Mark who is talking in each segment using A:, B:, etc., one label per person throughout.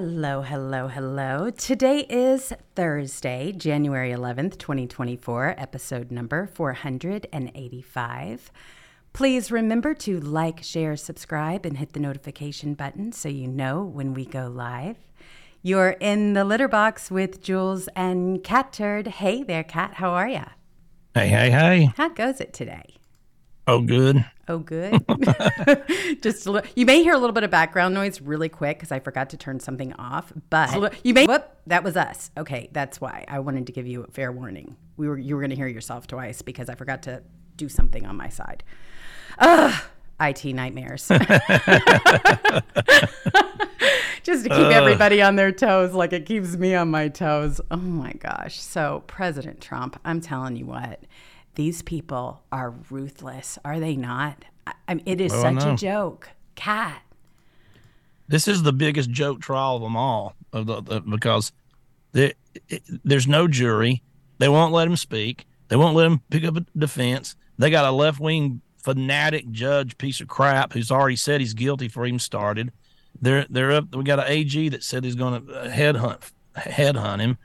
A: Hello, hello, hello. Today is Thursday, January 11th, 2024, episode number 485. Please remember to like, share, subscribe, and hit the notification button so you know when we go live. You're in the litter box with Jewels and Catturd. Hey there, Cat. How are ya?
B: Hey, hey, hey.
A: How goes it today?
B: Oh, good.
A: Oh, good. Just a little, you may hear a little bit of background noise really quick because I forgot to turn something off. But you may. Whoop, that was us. Okay, that's why I wanted to give you a fair warning. We were you were going to hear yourself twice because I forgot to do something on my side. Ugh, IT nightmares. Just to keep everybody on their toes, like it keeps me on my toes. Oh my gosh. So President Trump, I'm telling you what these people are ruthless, are they not? I, I mean, it is
B: Well,
A: such a joke. Cat.
B: This is the biggest joke trial of them all, of the, the, because there, it, there's no jury. They won't let him speak. They won't let him pick up a defense. They got a left wing fanatic judge, piece of crap, who's already said he's guilty before he even started. They're they're up. We got an AG that said he's going to uh, headhunt headhunt him.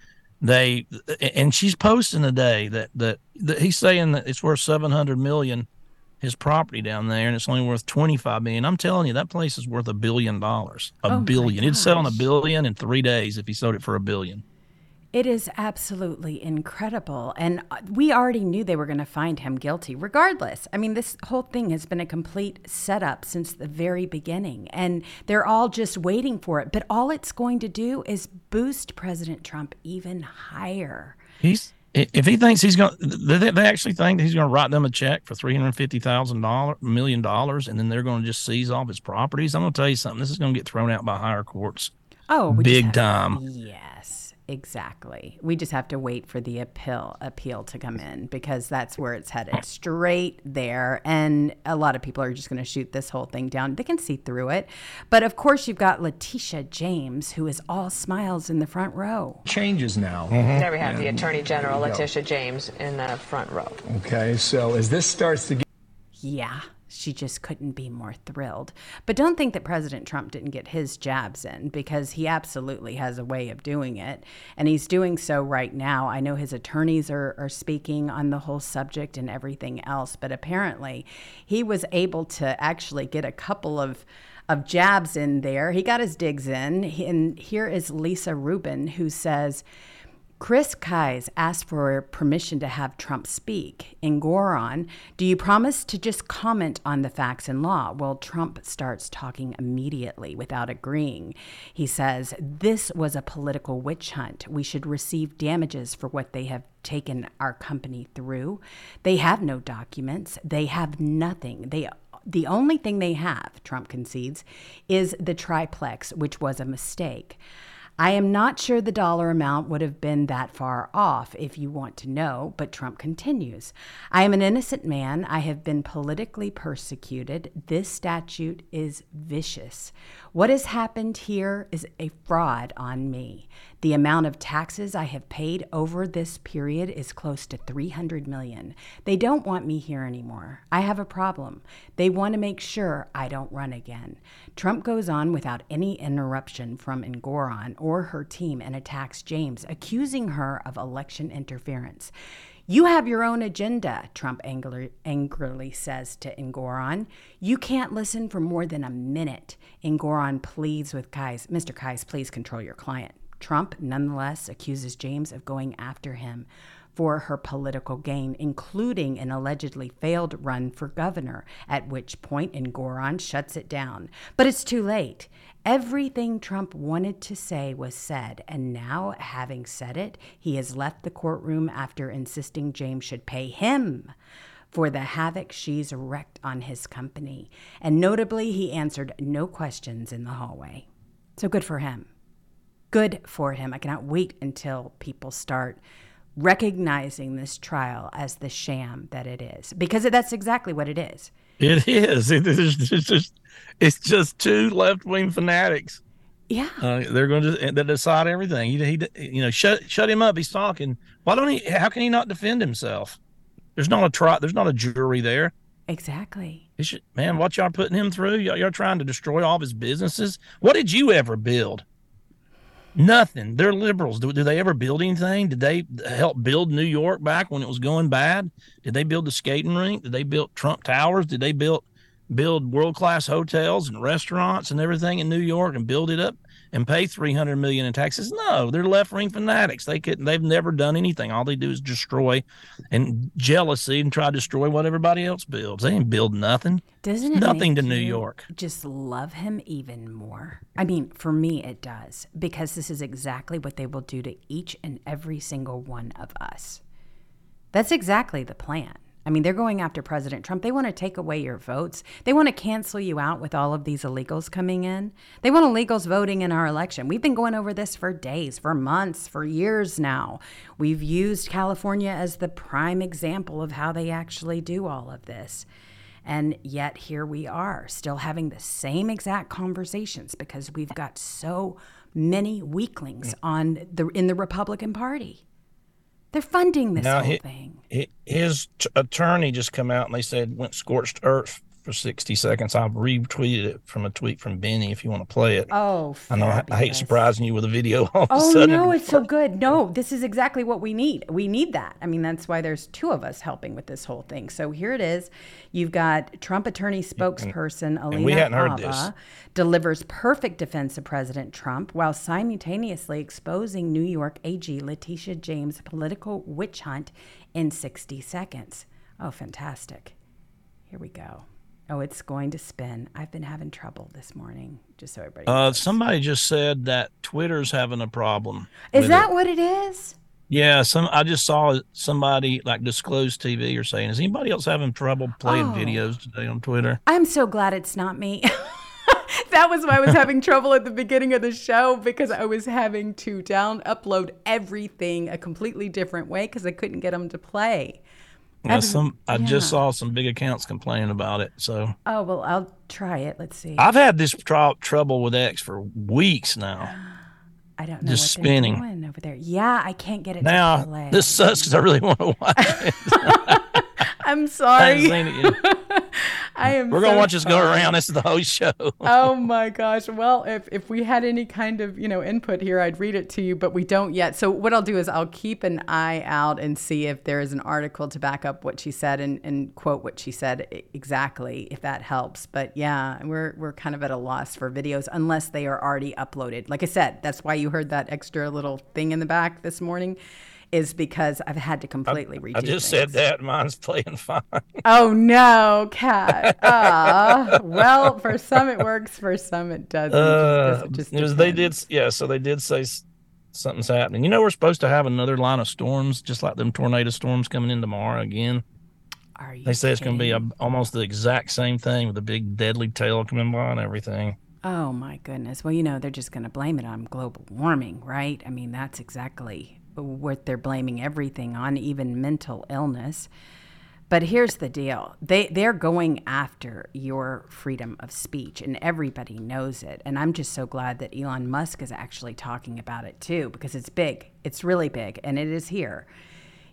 B: They and she's posting today that, that that he's saying that it's worth seven hundred million his property down there and it's only worth 25 million. I'm telling you, that place is worth a billion dollars. A
A: Oh
B: billion. It'd sell on a billion in three days if he sold it for a billion.
A: It is absolutely incredible. And uh, we already knew they were going to find him guilty, regardless. I mean, this whole thing has been a complete setup since the very beginning. And they're all just waiting for it. But all it's going to do is boost President Trump even higher.
B: He's if he thinks he's going, they, they actually think that he's going to write them a check for three hundred fifty thousand dollars, million dollars, and then they're going to just seize all of his properties. I'm going to tell you something. This is going to get thrown out by higher courts,
A: Oh,
B: big time.
A: Yes, exactly. We just have to wait for the appeal appeal to come in because that's where it's headed, straight there. And a lot of people are just going to shoot this whole thing down. They can see through it, but of course you've got Letitia James, who is all smiles in the front row.
C: changes now. Mm-hmm.
D: There we have the Attorney General, Letitia James, in the front row.
C: Okay, so as this starts to get
A: Yeah, she just couldn't be more thrilled. But don't think that President Trump didn't get his jabs in because he absolutely has a way of doing it. And he's doing so right now. I know his attorneys are, are speaking on the whole subject and everything else, but apparently he was able to actually get a couple of of jabs in there. He got his digs in. And here is Lisa Rubin who says Chris Kise asked for permission to have Trump speak. Engoron, do you promise to just comment on the facts and law? Well, Trump starts talking immediately without agreeing. He says, This was a political witch hunt. We should receive damages for what they have taken our company through. They have no documents, they have nothing. They the only thing they have, Trump concedes, is the triplex, which was a mistake. I am not sure the dollar amount would have been that far off if you want to know, but Trump continues. I am an innocent man. I have been politically persecuted. This statute is vicious. What has happened here is a fraud on me. The amount of taxes I have paid over this period is close to 300 million. They don't want me here anymore. I have a problem. They want to make sure I don't run again. Trump goes on without any interruption from Engoron or her team and attacks James, accusing her of election interference. You have your own agenda, Trump angrily says to Engoron. You can't listen for more than a minute. Engoron pleads with Kise, Mr. Kise, please control your client. Trump nonetheless accuses James of going after him for her political gain, including an allegedly failed run for governor, at which point Engoron shuts it down. But it's too late. Everything Trump wanted to say was said, and now, having said it, he has left the courtroom after insisting James should pay him for the havoc she's wreaked on his company. And notably, he answered no questions in the hallway. So good for him. Good for him. I cannot wait until people start recognizing this trial as the sham that it is, because that's exactly what it is.
B: It is. It is just it's just two left wing fanatics.
A: Yeah,
B: uh, they're going to they decide everything. He, he, you know, shut shut him up. He's talking. Why don't he? How can he not defend himself? There's not a trial. There's not a jury there.
A: Exactly.
B: Should, man, what y'all putting him through? Y'all, y'all trying to destroy all of his businesses. What did you ever build? Nothing. They're liberals. Do, do they ever build anything? Did they help build New York back when it was going bad? Did they build the skating rink? Did they build Trump Towers? Did they build build world class hotels and restaurants and everything in New York and build it up and pay 300 million in taxes? No they're left wing fanatics. They could they've never done anything. All they do is destroy and jealousy and try to destroy what everybody else builds. They ain't build nothing.
A: Doesn't it
B: nothing to new york.
A: just love him even more? I mean for me it does because this is exactly what they will do to each and every single one of us. That's exactly the plan I mean, they're going after President Trump. They want to take away your votes. They want to cancel you out with all of these illegals coming in. They want illegals voting in our election. We've been going over this for days, for months, for years now. We've used California as the prime example of how they actually do all of this. And yet here we are, still having the same exact conversations because we've got so many weaklings on the in the Republican Party. They're funding this now, whole thing.
B: His t- attorney just come out and they said went scorched earth for 60 seconds. I've retweeted it from a tweet from Benny if you want to play it.
A: Oh,
B: I know I, I, hate surprising you with a video all
A: oh,
B: of a oh, sudden.
A: Oh, no, it's so good. No, this is exactly what we need. We need that. I mean, that's why there's two of us helping with this whole thing. So here it is. You've got Trump attorney spokesperson and, Alina and delivers perfect defense of President Trump while simultaneously exposing New York AG Letitia James' political witch hunt in 60 seconds. Oh, fantastic. Here we go. Oh, it's going to spin. I've been having trouble this morning, just so everybody.
B: Uh, somebody just said that Twitter's having a problem.
A: Is that it. what it is?
B: Yeah, some I just saw somebody like disclose TV or saying, is anybody else having trouble playing oh. videos today on Twitter?
A: I'm so glad it's not me. that was why I was having trouble at the beginning of the show because I was having to down upload everything a completely different way because I couldn't get them to play.
B: Yeah, some I yeah. just saw some big accounts complaining about it. So
A: oh well, I'll try it. Let's see.
B: I've had this tr- trouble with X for weeks now.
A: I don't know just spinning over there. Yeah, I can't get it.
B: Now this sucks because I really want to watch it.
A: I'm sorry. I am.
B: We're gonna watch this go around. This is the whole show.
A: oh my gosh! Well, if if we had any kind of you know input here, I'd read it to you, but we don't yet. So what I'll do is I'll keep an eye out and see if there is an article to back up what she said and, and quote what she said exactly, if that helps. But yeah, we're we're kind of at a loss for videos unless they are already uploaded. Like I said, that's why you heard that extra little thing in the back this morning is because I've had to completely redo.
B: I just
A: things.
B: said that mine's playing fine.
A: Oh no, cat. Uh, well, for some it works, for some it doesn't.
B: Uh, just, just they did, yeah. So they did say something's happening. You know, we're supposed to have another line of storms, just like them tornado storms coming in tomorrow again.
A: Are you
B: they say kidding? it's going to be a, almost the exact same thing with a big deadly tail coming by and everything.
A: Oh my goodness. Well, you know, they're just going to blame it on global warming, right? I mean, that's exactly what they're blaming everything on, even mental illness. But here's the deal. They they're going after your freedom of speech and everybody knows it. And I'm just so glad that Elon Musk is actually talking about it too because it's big. It's really big and it is here.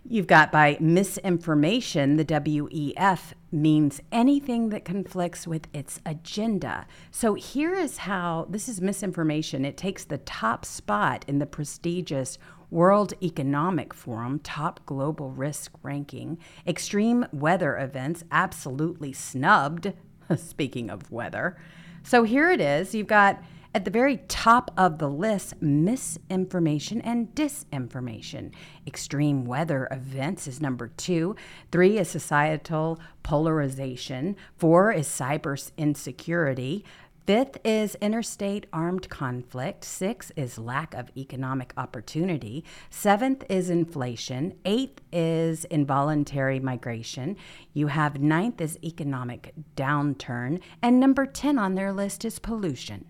A: You've got by misinformation, the WEF means anything that conflicts with its agenda. So here is how this is misinformation. It takes the top spot in the prestigious World Economic Forum top global risk ranking. Extreme weather events absolutely snubbed, speaking of weather. So here it is. You've got at the very top of the list, misinformation and disinformation. Extreme weather events is number two. Three is societal polarization. Four is cyber insecurity. Fifth is interstate armed conflict. Six is lack of economic opportunity. Seventh is inflation. Eighth is involuntary migration. You have ninth is economic downturn. And number 10 on their list is pollution.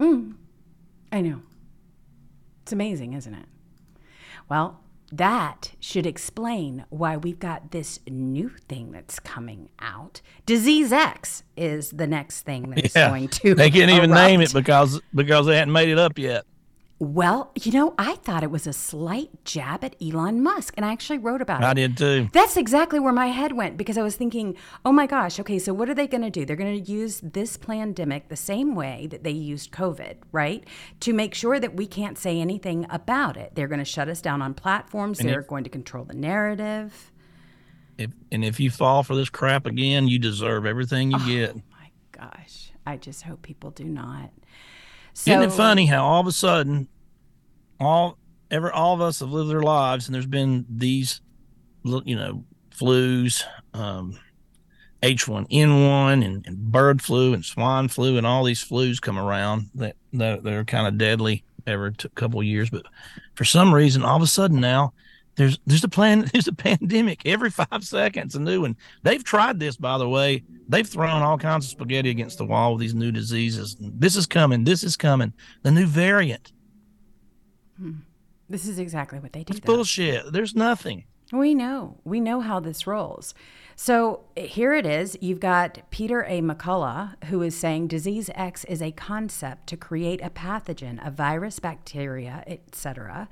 A: Mm, I know. It's amazing, isn't it? Well, that should explain why we've got this new thing that's coming out. Disease X is the next thing that's yeah, going to.
B: They can't even erupt. name it because because they hadn't made it up yet.
A: Well, you know, I thought it was a slight jab at Elon Musk, and I actually wrote about
B: I
A: it.
B: I did too.
A: That's exactly where my head went because I was thinking, oh my gosh, okay, so what are they going to do? They're going to use this pandemic the same way that they used COVID, right? To make sure that we can't say anything about it. They're going to shut us down on platforms, and they're if, going to control the narrative.
B: If, and if you fall for this crap again, you deserve everything you
A: oh,
B: get.
A: Oh my gosh. I just hope people do not. So,
B: Isn't it funny how all of a sudden, all ever all of us have lived their lives, and there's been these, you know, flus, um, H1N1 and, and, bird flu and swine flu and all these flus come around that are kind of deadly every t- couple of years. But for some reason, all of a sudden now there's there's a plan there's a pandemic every five seconds a new one. They've tried this by the way they've thrown all kinds of spaghetti against the wall with these new diseases. This is coming. This is coming. The new variant.
A: Hmm. This is exactly what they do.
B: It's bullshit. There's nothing.
A: We know. We know how this rolls. So here it is. You've got Peter A. McCullough, who is saying disease X is a concept to create a pathogen, a virus, bacteria, etc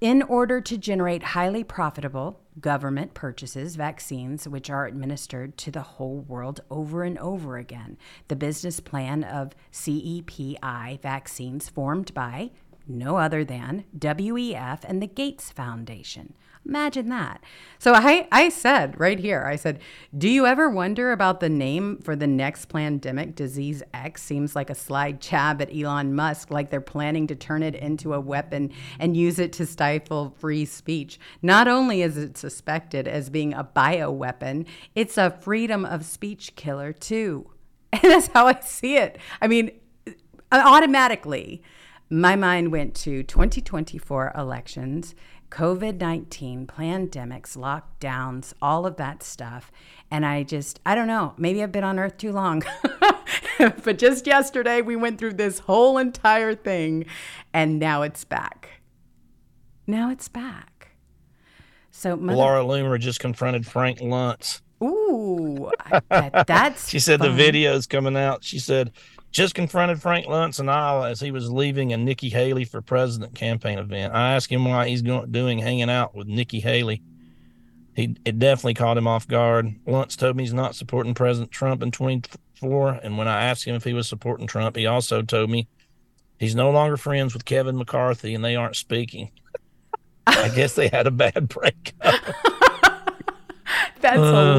A: in order to generate highly profitable government purchases, vaccines, which are administered to the whole world over and over again. The business plan of CEPI vaccines formed by no other than WEF and the Gates Foundation. Imagine that. So I, I said right here, I said, Do you ever wonder about the name for the next pandemic, Disease X? Seems like a slide jab at Elon Musk, like they're planning to turn it into a weapon and use it to stifle free speech. Not only is it suspected as being a bioweapon, it's a freedom of speech killer, too. And that's how I see it. I mean, automatically, my mind went to 2024 elections COVID 19, pandemics, lockdowns, all of that stuff. And I just, I don't know, maybe I've been on earth too long. but just yesterday, we went through this whole entire thing, and now it's back. Now it's back. So,
B: Mother- Laura Loomer just confronted Frank Luntz.
A: Ooh, that's.
B: she said
A: fun.
B: the video's coming out. She said just confronted Frank Luntz as he was leaving a Nikki Haley for president campaign event. I asked him why he's going, doing hanging out with Nikki Haley. He it definitely caught him off guard. Luntz told me he's not supporting President Trump in 24, and when I asked him if he was supporting Trump, he also told me he's no longer friends with Kevin McCarthy and they aren't speaking. I guess they had a bad breakup.
A: That's uh.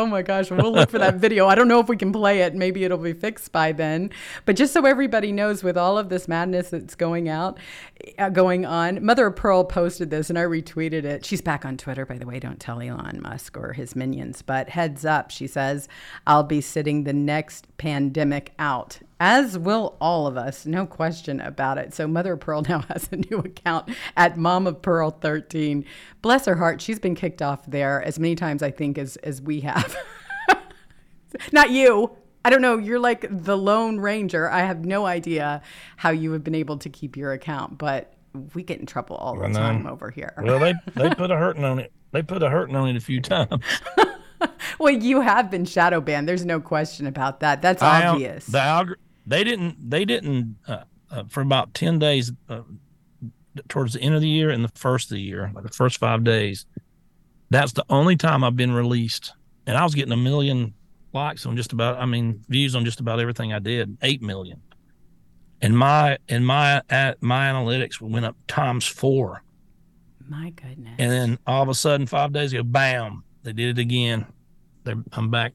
A: Oh my gosh. We'll look for that video. I don't know if we can play it. Maybe it'll be fixed by then. But just so everybody knows, with all of this madness that's going out, uh, going on, Mother of Pearl posted this and I retweeted it. She's back on Twitter, by the way. Don't tell Elon Musk or his minions. But heads up, she says, I'll be sitting the next pandemic out as will all of us, no question about it. So Mother of Pearl now has a new account at Mom of Pearl 13. Bless her heart, she's been kicked off there as many times I think as as we have. Not you. I don't know. You're like the Lone Ranger. I have no idea how you have been able to keep your account, but we get in trouble all the time over here.
B: Well, they they put a hurting on it. They put a hurting on it a few times.
A: Well, you have been shadow banned. There's no question about that. That's
B: I am-
A: obvious.
B: The algor- they didn't they didn't uh, uh, for about ten days uh, towards the end of the year and the first of the year, like the first five days. That's the only time I've been released, and I was getting a million likes on just about. I mean, views on just about everything I did, eight million. And my and my at my analytics went up times four,
A: My goodness.
B: and then all of a sudden, five days ago, bam, they did it again. They're, I'm back.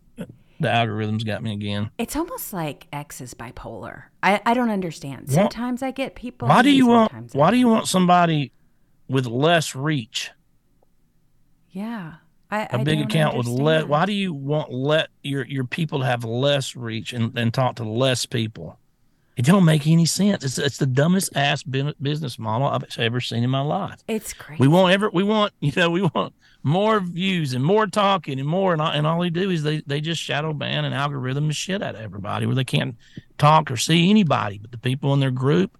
B: The algorithms got me again.
A: It's almost like X is bipolar. I, I don't understand. Sometimes I get people.
B: Why do you want? Why do you want somebody with less reach,
A: Yeah. I,
B: a
A: I
B: big account with less? Why do you want let your your people to have less reach and, and talk to less people? It don't make any sense. It's it's the dumbest ass business model I've ever seen in my life.
A: It's crazy.
B: We want ever we want you know we want more views and more talking and more and all, and all they do is they they just shadow ban and algorithm the shit out of everybody where they can't talk or see anybody but the people in their group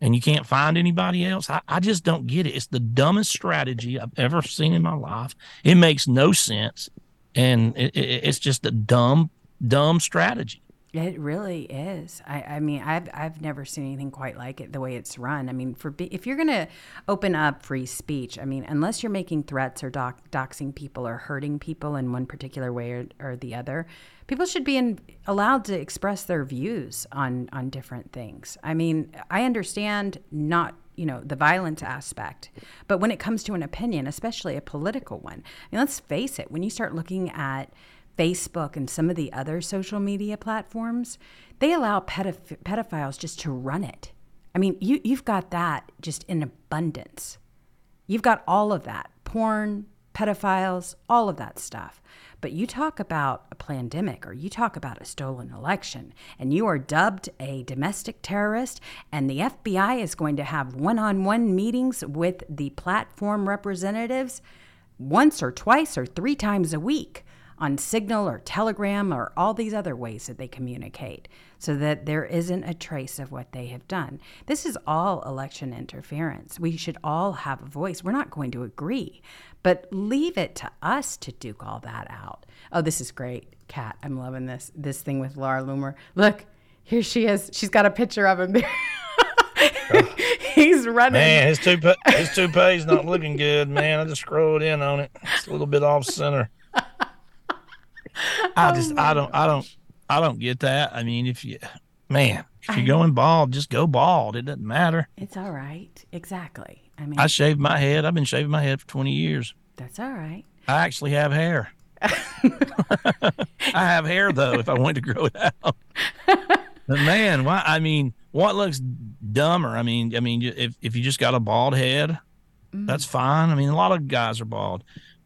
B: and you can't find anybody else. I, I just don't get it. It's the dumbest strategy I've ever seen in my life. It makes no sense, and it, it, it's just a dumb dumb strategy.
A: It really is. I, I mean, I've I've never seen anything quite like it. The way it's run. I mean, for be, if you're going to open up free speech, I mean, unless you're making threats or doc, doxing people or hurting people in one particular way or, or the other, people should be in, allowed to express their views on on different things. I mean, I understand not you know the violence aspect but when it comes to an opinion especially a political one I mean, let's face it when you start looking at Facebook and some of the other social media platforms, they allow pedoph- pedophiles just to run it. I mean, you, you've got that just in abundance. You've got all of that porn, pedophiles, all of that stuff. But you talk about a pandemic or you talk about a stolen election and you are dubbed a domestic terrorist, and the FBI is going to have one on one meetings with the platform representatives once or twice or three times a week on Signal or Telegram or all these other ways that they communicate so that there isn't a trace of what they have done. This is all election interference. We should all have a voice. We're not going to agree, but leave it to us to duke all that out. Oh, this is great. Kat, I'm loving this this thing with Laura Loomer. Look, here she is. She's got a picture of him there. He's running.
B: Man, his toupee, his toupee's not looking good, man. I just scrolled in on it. It's a little bit off center. I oh, just, I don't, I don't, I don't get that. I mean, if you, man, if you're going bald, just go bald. It doesn't matter.
A: It's all right. Exactly. I mean,
B: I shaved my head. I've been shaving my head for 20 years.
A: that's all right.
B: I actually have hair. I have hair though. If I wanted to grow it out, but man, why? I mean, what looks dumber? I mean, I mean, if if you just got a bald head, that's mm. fine. I mean, a lot of guys are bald,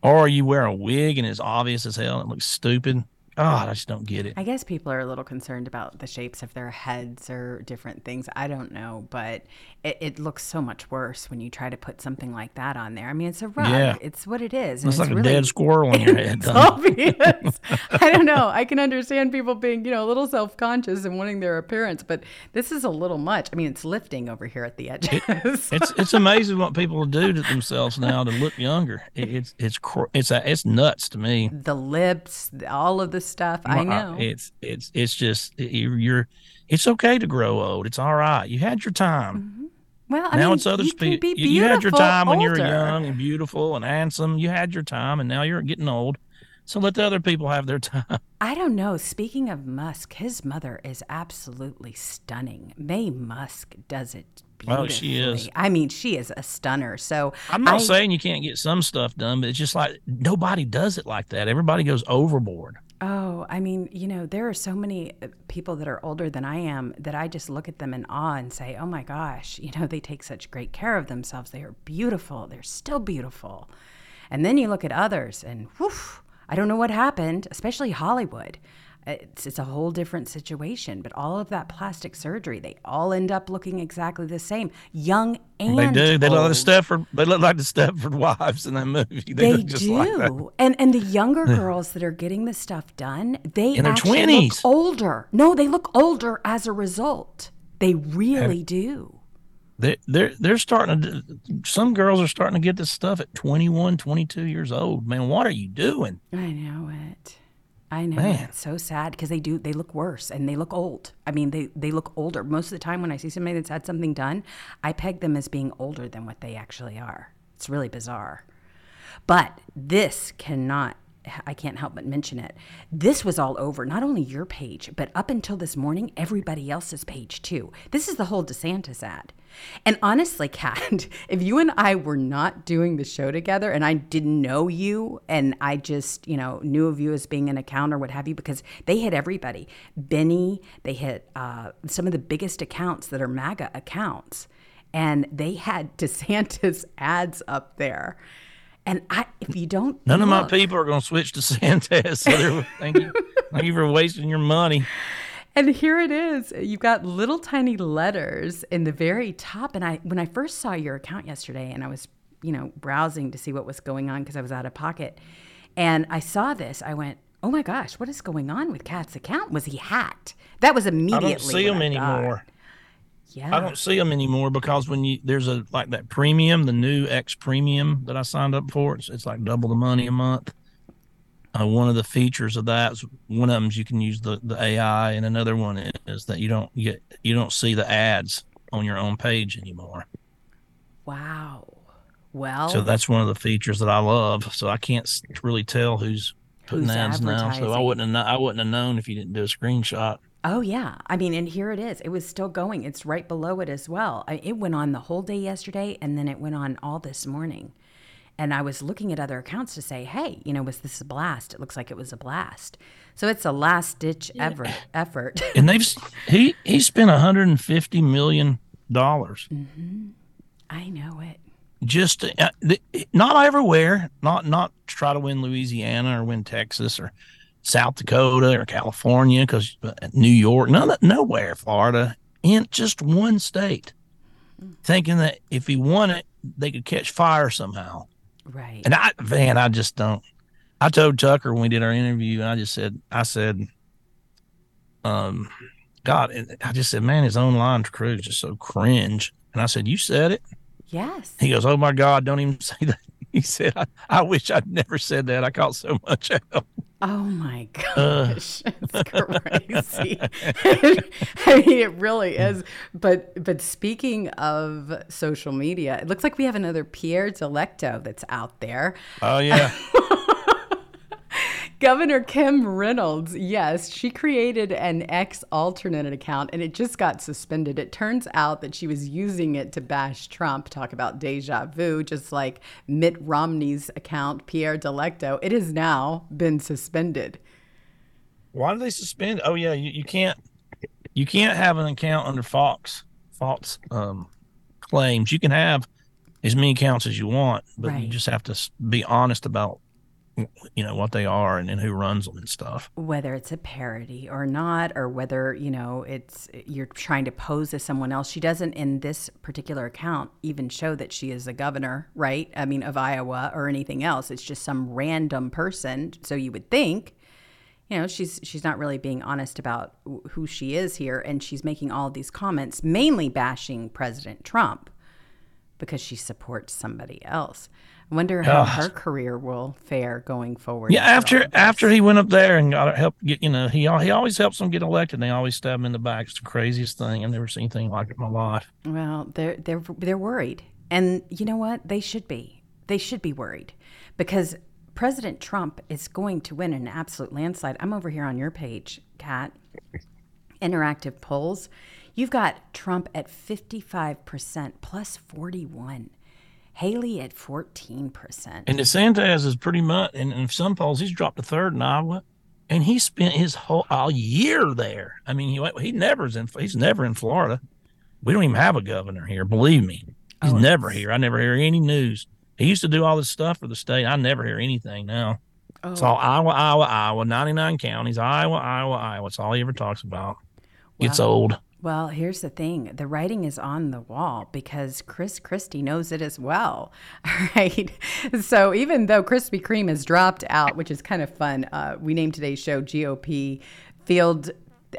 B: or you wear a wig and it's obvious as hell. And it looks stupid. God, I just don't get it.
A: I guess people are a little concerned about the shapes of their heads or different things. I don't know, but it, it looks so much worse when you try to put something like that on there. I mean, it's a rug.
B: Yeah.
A: It's what it is.
B: Looks like
A: it's
B: a
A: really-
B: dead squirrel on your head.
A: It's obvious. I don't know. I can understand people being, you know, a little self-conscious and wanting their appearance, but this is a little much. I mean, it's lifting over here at the edges.
B: it's it's amazing what people do to themselves now to look younger. It, it's it's cr- it's a, it's nuts to me.
A: the lips, all of the stuff. I know.
B: It's it's it's just you're, it's okay to grow old. It's all right. You had your time. Mm-hmm.
A: well, I
B: now
A: mean,
B: it's other people.
A: be
B: You, you had your time when you were young and beautiful and handsome. You had your time, and now you're getting old. So let the other people have their time.
A: I don't know. Speaking of Musk, his mother is absolutely stunning. Mae Musk does it beautifully.
B: Oh, she is.
A: I mean, she is a stunner. So
B: I'm not
A: I-
B: saying you can't get some stuff done, but it's just like nobody does it like that. Everybody goes overboard.
A: Oh, I mean, you know, there are so many uh, people that are older than I am that I just look at them in awe and say, oh my gosh, you know, they take such great care of themselves. They are beautiful. They're still beautiful. And then you look at others and whew, I don't know what happened, especially Hollywood. It's, it's a whole different situation. But all of that plastic surgery, they all end up looking exactly the same, young and
B: They do. They look like the
A: old.
B: Stepford. They look like the Stepford wives in that movie. They,
A: They do,
B: like that.
A: and and the younger girls that are getting the stuff done, they
B: In their 20s.
A: look older. No, they look older as a result. They really do.
B: They, they're they're starting to. Some girls are starting to get this stuff at 21, 22 years old. Man, what are you doing?
A: I know it. I know
B: Man.
A: it's so sad because they do they look worse and they look old. I mean they they look older. Most of the time when I see somebody that's had something done, I peg them as being older than what they actually are. It's really bizarre. But this cannot I can't help but mention it. This was all over not only your page, but up until this morning, everybody else's page too. This is the whole DeSantis ad. And honestly, Kat, if you and I were not doing the show together and I didn't know you and I just, you know, knew of you as being an account or what have you, because they hit everybody. Benny, they hit uh, some of the biggest accounts that are MAGA accounts. And they had DeSantis ads up there. And I, if you don't,
B: None of my people are going to switch to Santas. So thank you, thank you for wasting your money.
A: And here it is. You've got little tiny letters in the very top. And I, when I first saw your account yesterday, and I was, you know, browsing to see what was going on because I was out of pocket, and I saw this, I went, "Oh my gosh, what is going on with Cat's account? Was he hacked?" That was immediately.
B: I don't see him
A: I thought. Yeah.
B: I don't see them anymore because when you there's a like that premium, the new X premium that I signed up for, it's, it's like double the money a month. Uh, one of the features of that is one of them is you can use the, the AI, and another one is that you don't get you don't see the ads on your own page anymore.
A: Wow. Well,
B: So that's one of the features that I love. So I can't really tell who's putting
A: Who's
B: ads now. So I wouldn't have I wouldn't have known if you didn't do a screenshot.
A: Oh yeah, I mean, and here it is. It was still going. It's right below it as well. I, it went on the whole day yesterday, and then it went on all this morning. And I was looking at other accounts to say, hey, you know, was this a blast? It looks like it was a blast. So it's a last ditch ever effort.
B: And they've he he spent 150 million dollars.
A: I know it.
B: just uh, th- not everywhere not not try to win louisiana or win texas or south dakota or california because new york none of, nowhere florida in just one state thinking that if he won it they could catch fire somehow
A: Right.
B: and i man i just don't i told tucker when we did our interview and i just said i said um god and i just said man his own online crew is just so cringe and i said you said it
A: yes.
B: he goes, "Oh my God, don't even say that." He said, "I, I wish I'd never said that. I caught so much hell."
A: Oh my gosh, it's crazy. I mean, it really mm. is. But but speaking of social media, it looks like we have another Pierre Delecto that's out there.
B: Oh yeah,
A: Governor Kim Reynolds, yes, she created an X alternate account and it just got suspended. It turns out that she was using it to bash Trump, talk about deja vu, just like Mitt Romney's account, Pierre Delecto. It has now been suspended.
B: why do they suspend? Oh yeah, you, you can't you can't have an account under Fox Fox um, claims. You can have as many accounts as you want, but you just have to be honest about you know what they are and, and who runs them and stuff.
A: whether it's a parody or not or whether you know it's you're trying to pose as someone else. She doesn't in this particular account even show that she is a governor right i mean of iowa or anything else. It's just some random person. So you would think you know she's she's not really being honest about who she is here. And she's making all these comments mainly bashing president trump because she supports somebody else i wonder how
B: Ugh.
A: her career will fare going forward
B: Yeah,
A: after
B: after
A: of this.
B: after he went up there and got help get you know he he always helps them get elected. and They always stab him in the back. It's the craziest thing. I've never seen anything like it in my life.
A: Well, they're they're they're worried, and you know what? They should be. They should be worried because President Trump is going to win an absolute landslide. I'm over here on your page, Kat. Interactive polls. You've got Trump at 55% plus 41. Haley at 14%.
B: And DeSantis is pretty much, and in some polls, he's dropped to third in Iowa, and he spent his whole all year there. I mean, he he never's in he's never in Florida. We don't even have a governor here. Believe me, he's
A: Oh,
B: never here. I never hear any news. He used to do all this stuff for the state. I never hear anything now. It's oh. all Iowa, Iowa, Iowa, 99 counties, Iowa, Iowa, Iowa. It's all he ever talks about. Gets old.
A: Well, here's the thing the writing is on the wall because Chris Christie knows it as well. Right. So even though Krispy Kreme has dropped out, which is kind of fun, uh, we named today's show GOP Field.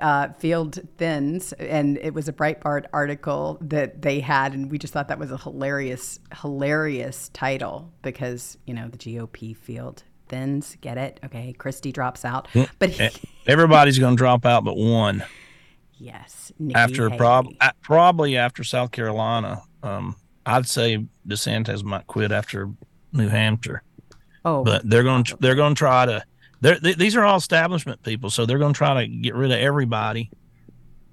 A: Uh, field thins, and it was a Breitbart article that they had, and we just thought that was a hilarious, hilarious title because you know the GOP field thins. Get it? Okay, Christie drops out, but he,
B: Everybody's going to drop out but one.
A: Yes, Nikki
B: after
A: Haley.
B: prob- probably after South Carolina. Um, I'd say DeSantis might quit after New Hampshire,
A: oh,
B: but they're going to they're going to try to. They're, th- these are all establishment people, so they're going to try to get rid of everybody,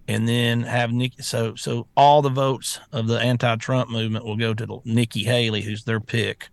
B: and then have Nikki. So so all the votes of the anti-Trump movement will go to Nikki Haley, who's their pick,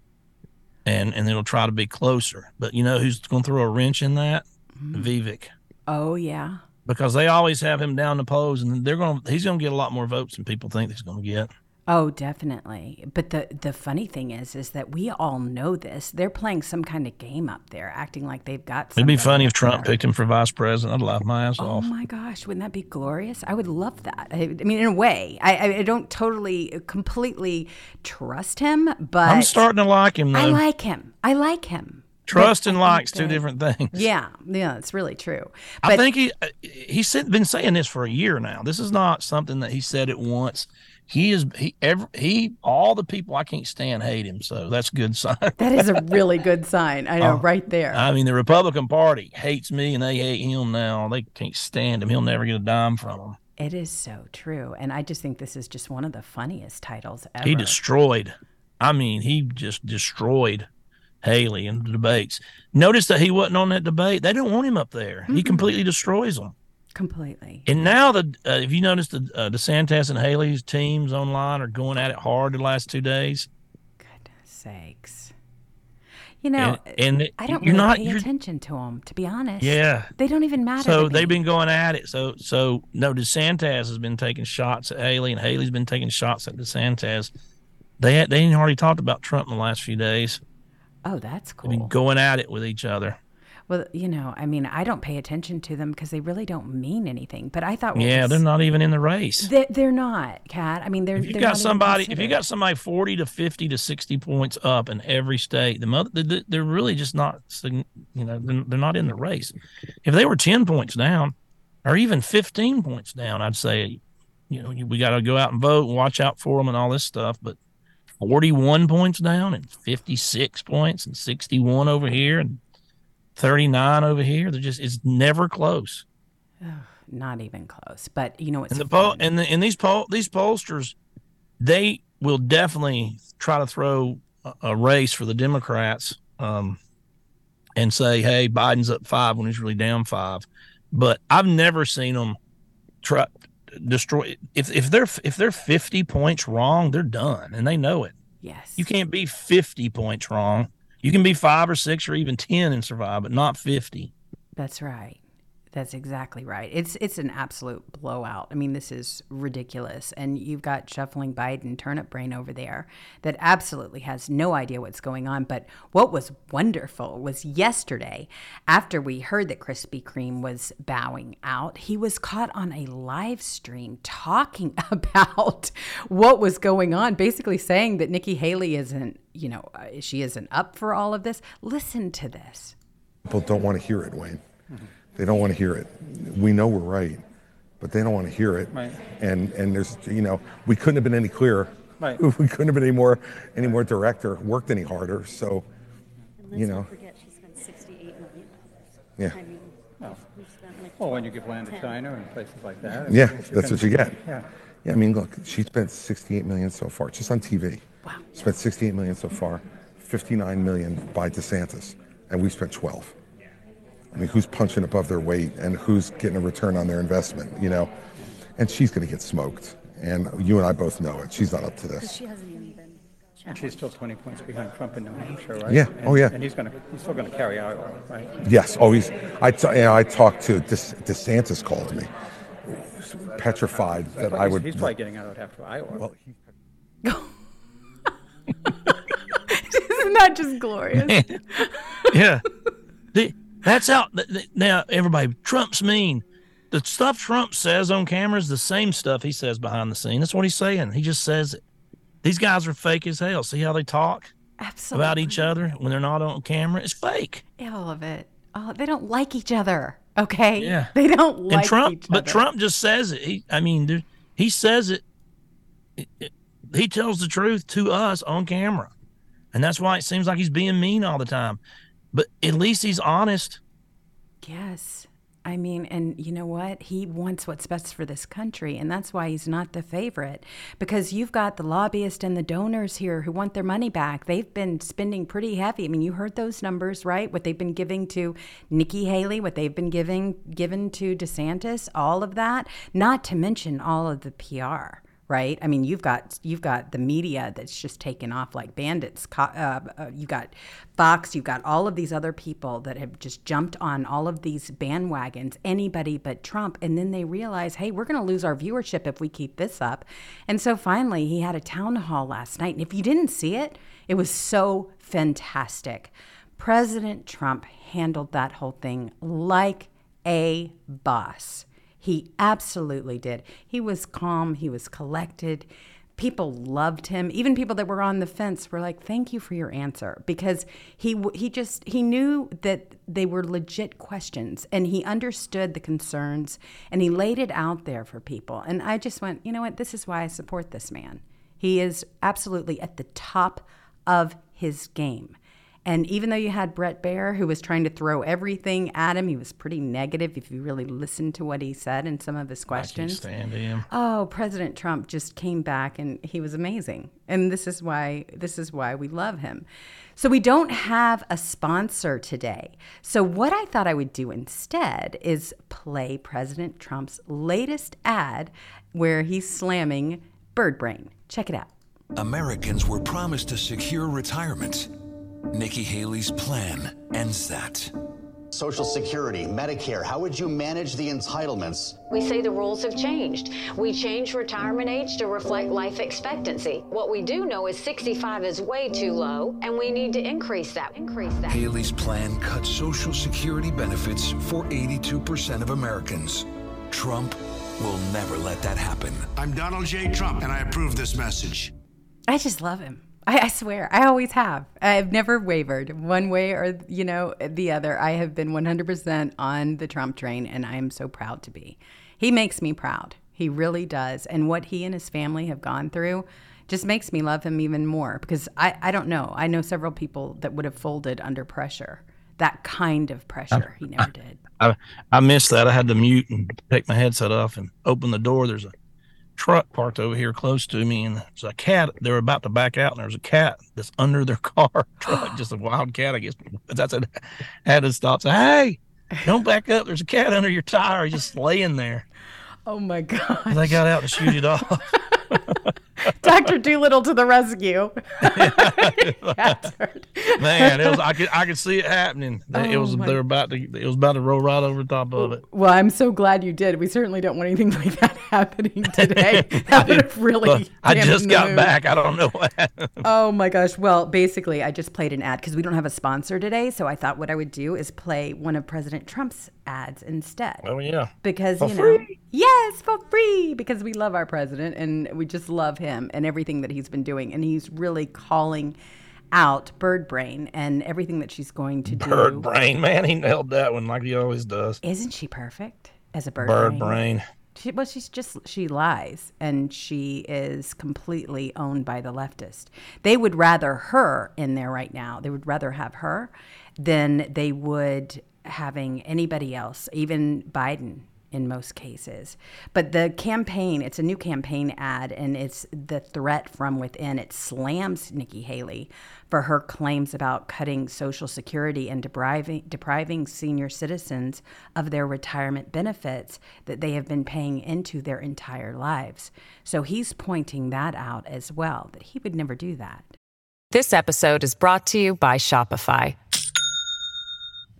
B: and and it'll try to be closer. But you know who's going to throw a wrench in that? Vivek
A: oh yeah.
B: Because they always have him down the polls, and they're going. to He's going to get a lot more votes than people think he's going to get.
A: Oh, definitely. But the the funny thing is, is that we all know this. They're playing some kind of game up there, acting like they've got.
B: It'd be funny if Trump
A: there.
B: picked him for vice president. I'd laugh my ass
A: Oh
B: off.
A: Oh my gosh, wouldn't that be glorious? I would love that. I, I mean, in a way, I, I- I don't totally, completely trust him, but
B: I'm starting to like him
A: I like him. I like him.
B: Trust
A: But
B: and likes two different things.
A: Yeah, yeah, it's really true.
B: I think he uh, he's been saying this for a year now. This is not something that he said it once. He is he ever he all the people I can't stand hate him. So that's a good sign.
A: that is a really good sign. I know,
B: Oh,
A: right there.
B: I mean, the Republican Party hates me and they hate him now. They can't stand him. He'll never get a dime from them.
A: it is so true, and I just think this is just one of the funniest titles ever.
B: He destroyed. I mean, he just destroyed Haley in the debates. Notice that he wasn't on that debate. They didn't want him up there. He completely destroys them.
A: completely.
B: And now the uh, if you notice the uh, DeSantis and Haley's teams online are going at it hard the last two days.
A: Goodness sakes. You know,
B: And, and
A: I don't
B: you're
A: really
B: not
A: pay
B: you're,
A: attention to them, to be honest.
B: yeah.
A: They don't even matter.
B: So they've been going at it. So so no, DeSantis has been taking shots at Haley, and Haley's been taking shots at DeSantis. They had, they ain't hardly talked about Trump in the last few days.
A: Oh, that's
B: They've been
A: cool.
B: going at it with each other.
A: Well, you know, I mean, I don't pay attention to them because they really don't mean anything. But I thought,
B: Yeah, they're not even in the race.
A: They, they're not, Kat. I mean, they're.
B: If you
A: they're
B: got somebody, if you got somebody forty to fifty to sixty points up in every state, the mother, they- they're really just not, you know, they're, they're not in the race. If they were ten points down, or even fifteen points down, I'd say, you know, we got to go out and vote and watch out for them and all this stuff. But forty-one points down and fifty-six points and sixty-one over here and thirty-nine over here, they're just it's never close.
A: not even close. But you know, it's
B: And the poll and the, and these poll these pollsters, they will definitely try to throw a, a race for the Democrats, um, and say, "Hey, Biden's up five when he's really down five. But I've never seen them try destroy. If if they're if they're fifty points wrong, they're done, and they know it.
A: yes,
B: You can't be fifty points wrong. You can be five or six or even ten and survive, but not fifty.
A: That's right. That's exactly right. It's it's an absolute blowout. I mean, this is ridiculous. And you've got shuffling Biden turnip brain over there that absolutely has no idea what's going on. But what was wonderful was yesterday, after we heard that Krispy Kreme was bowing out, he was caught on a live stream talking about what was going on, basically saying that Nikki Haley isn't, you know, uh, she isn't up for all of this. Listen to this.
E: People don't want to hear it, Wayne. They don't want to hear it. We know we're right, but they don't want to hear it.
F: Right.
E: And and there's you know we couldn't have been any clearer.
F: Right.
E: We couldn't have been any more any more direct or worked any harder. So
G: And
E: You know.
G: forget she spent 68 million.
E: yeah,
G: I mean, we spent like.
F: Well, when you give land to China and places like that.
E: yeah, that's what you get.
F: Yeah.
E: Yeah, I mean, look, she spent 68 million so far, just on TV. Wow. Spent 68 million so far, 59 million by DeSantis, and we spent 12. I mean, who's punching above their weight and who's getting a return on their investment, you know? And she's going to get smoked. And you and I both know it. She's not up to this.
G: she hasn't even been
F: And she's still 20 points behind Trump in New Hampshire, right?
E: Yeah.
F: And-
E: Oh, yeah.
F: And he's going to, he's still going to carry Iowa, right?
E: Yes, oh, always. I, t- you know, I talked to DeS- DeSantis called me, petrified that I would.
F: He's probably getting out after Iowa.
E: well, he-
A: Isn't that just glorious?
B: yeah. Did That's how th- th- now everybody Trump's mean. The stuff Trump says on camera is the same stuff he says behind the scene. That's what he's saying. He just says it. These guys are fake as hell. See how they talk
A: Absolutely.
B: about each other when they're not on camera? It's fake.
A: All of it. Oh, they don't like each other. Okay.
B: Yeah.
A: They don't like
B: and Trump, but. Trump just says it. He, I mean, dude, he says it, it- it- He tells the truth to us on camera, and that's why it seems like he's being mean all the time. But at least he's honest.
A: Yes. I mean, and you know what? He wants what's best for this country, and that's why he's not the favorite. Because you've got the lobbyists and the donors here who want their money back. They've been spending pretty heavy. I mean, you heard those numbers, right? What they've been giving to Nikki Haley, what they've been giving given to DeSantis, all of that. Not to mention all of the PR right? I mean, you've got you've got the media that's just taken off like bandits. Uh, uh, you got Fox, you've got all of these other people that have just jumped on all of these bandwagons, anybody but Trump, and then they realize, hey, we're going to lose our viewership if we keep this up. And so finally, he had a town hall last night, and if you didn't see it, it was so fantastic. President Trump handled that whole thing like a boss. He absolutely did. He was calm, he was collected. People loved him. Even people that were on the fence were like, "Thank you for your answer," because he he just he knew that they were legit questions, and he understood the concerns, and he laid it out there for people. And I just went, you know what? This is why I support this man. He is absolutely at the top of his game. And even though you had Bret Baier, who was trying to throw everything at him, he was pretty negative if you really listened to what he said and some of his
B: I can't
A: questions.
B: stand him.
A: Oh, President Trump just came back and he was amazing. And this is why this is why we love him. So we don't have a sponsor today. So what I thought I would do instead is play President Trump's latest ad where he's slamming Bird Brain. Check it out.
H: Americans were promised a secure retirement. Nikki Haley's plan ends that.
I: Social Security, Medicare, how would you manage the entitlements?
J: We say the rules have changed. We changed retirement age to reflect life expectancy. What we do know is 65 is way too low, and we need to increase that. Increase that.
H: Haley's plan cuts Social Security benefits for 82% of Americans. Trump will never let that happen.
K: I'm Donald J. Trump, and I approve this message.
A: I just love him. I, I swear, I always have. I've never wavered one way or you know the other. I have been 100% on the Trump train, and I am so proud to be. He makes me proud. He really does. And what he and his family have gone through just makes me love him even more because I, I don't know. I know several people that would have folded under pressure. That kind of pressure, he never did.
B: I I missed that. I had to mute and take my headset off and open the door. There's a truck parked over here close to me, and there's a cat. They were about to back out, and there's a cat that's under their car truck, just a wild cat, I guess. That's a had to stop. Say, hey, don't back up. There's a cat under your tire, He's just laying there.
A: Oh my God.
B: They got out to shoot it off.
A: Dr. Dolittle to the rescue.
B: Man, it was. I could. I could see it happening. it
A: Oh
B: was.
A: my-
B: They were about to. It was about to roll right over the top of it.
A: Well, I'm so glad you did. We certainly don't want anything like that happening today. That would have really.
B: Look, I just got
A: mood.
B: back. I don't know what happened.
A: Oh my gosh. Well, basically, I just played an ad because we don't have a sponsor today. So I thought what I would do is play one of President Trump's ads instead.
B: Oh yeah.
A: Because,
B: For
A: you know,
B: free?
A: yes, for free, because we love our president and we just love him and everything that he's been doing. And he's really calling out Bird Brain and everything that she's going to do.
B: Bird brain, man. He nailed that one like he always does.
A: Isn't she perfect as a bird,
B: Bird brain.
A: She, well, she's just she lies, and she is completely owned by the leftist. They would rather her in there right now. They would rather have her than they would having anybody else, even Biden in most cases. But the campaign, it's a new campaign ad, and it's the threat from within. It slams Nikki Haley for her claims about cutting Social Security and depriving, depriving senior citizens of their retirement benefits that they have been paying into their entire lives. So he's pointing that out as well, that he would never do that.
L: This episode is brought to you by Shopify.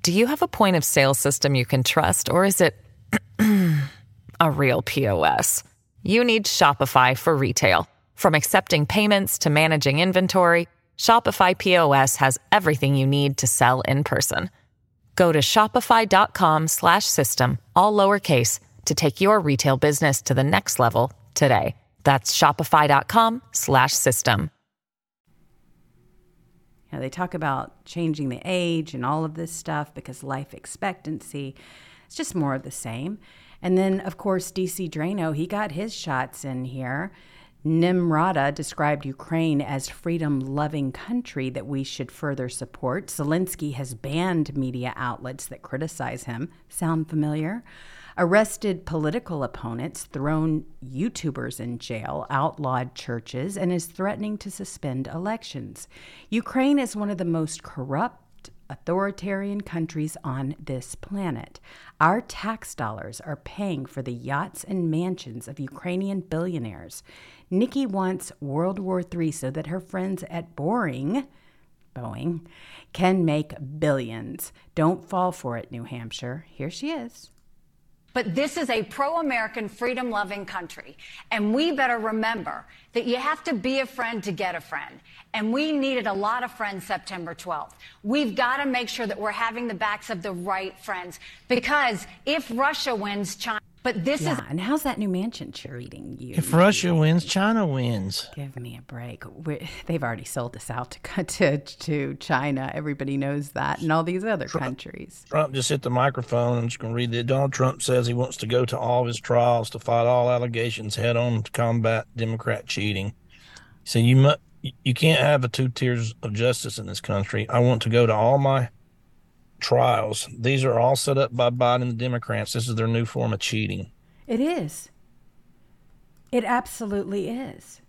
L: Do you have a point of sale system you can trust, or is it a real POS? You need Shopify for retail. From accepting payments to managing inventory, Shopify POS has everything you need to sell in person. Go to shopify.com slash system, all lowercase, to take your retail business to the next level today. That's shopify.com slash system.
A: You know, they talk about changing the age and all of this stuff because life expectancy, it's just more of the same. And then, of course, DC Draino, he got his shots in here. Nimrata described Ukraine as freedom loving country that we should further support. Zelensky has banned media outlets that criticize him. Sound familiar? Arrested political opponents, thrown YouTubers in jail, outlawed churches, and is threatening to suspend elections. Ukraine is one of the most corrupt authoritarian countries on this planet. Our tax dollars are paying for the yachts and mansions of Ukrainian billionaires. Nikki wants World War III so that her friends at Boring, Boeing, can make billions. Don't fall for it, New Hampshire. Here she is.
M: But this is a pro American, freedom loving country. And we better remember that you have to be a friend to get a friend. And we needed a lot of friends September 12th. We've got to make sure that we're having the backs of the right friends. Because if Russia wins, China. But this
A: yeah,
M: is.
A: and how's that new mansion treating you?
B: If Russia wins, China wins.
A: Give me a break. We're, they've already sold us out to, to to China. Everybody knows that, and all these other
B: Trump,
A: countries.
B: Trump just hit the microphone. I'm just going to read it. Donald Trump says he wants to go to all of his trials to fight all allegations head on to combat Democrat cheating. So you mu- you can't have a two tiers of justice in this country. I want to go to all my trials. These are all set up by Biden and the Democrats. This is their new form of cheating.
A: It is. It absolutely is.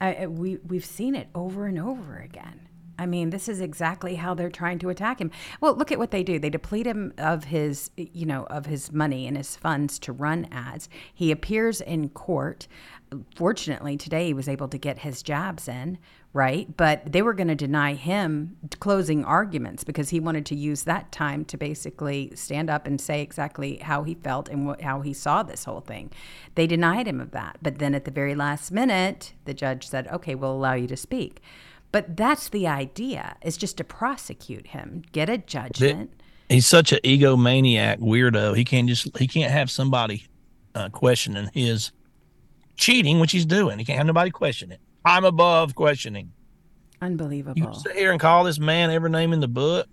A: I, we we've seen it over and over again. I mean, this is exactly how they're trying to attack him. Well, look at what they do. They deplete him of his, you know, of his money and his funds to run ads. He appears in court. Fortunately, today he was able to get his jabs in, right? But they were going to deny him closing arguments because he wanted to use that time to basically stand up and say exactly how he felt and how he saw this whole thing. They denied him of that. But then at the very last minute, the judge said, okay, we'll allow you to speak. But that's the idea, is just to prosecute him, get a judgment.
B: He's such an egomaniac weirdo. He can't just he can't have somebody uh, questioning his cheating, which he's doing. He can't have nobody question it. I'm above questioning.
A: Unbelievable.
B: You sit here and call this man every name in the book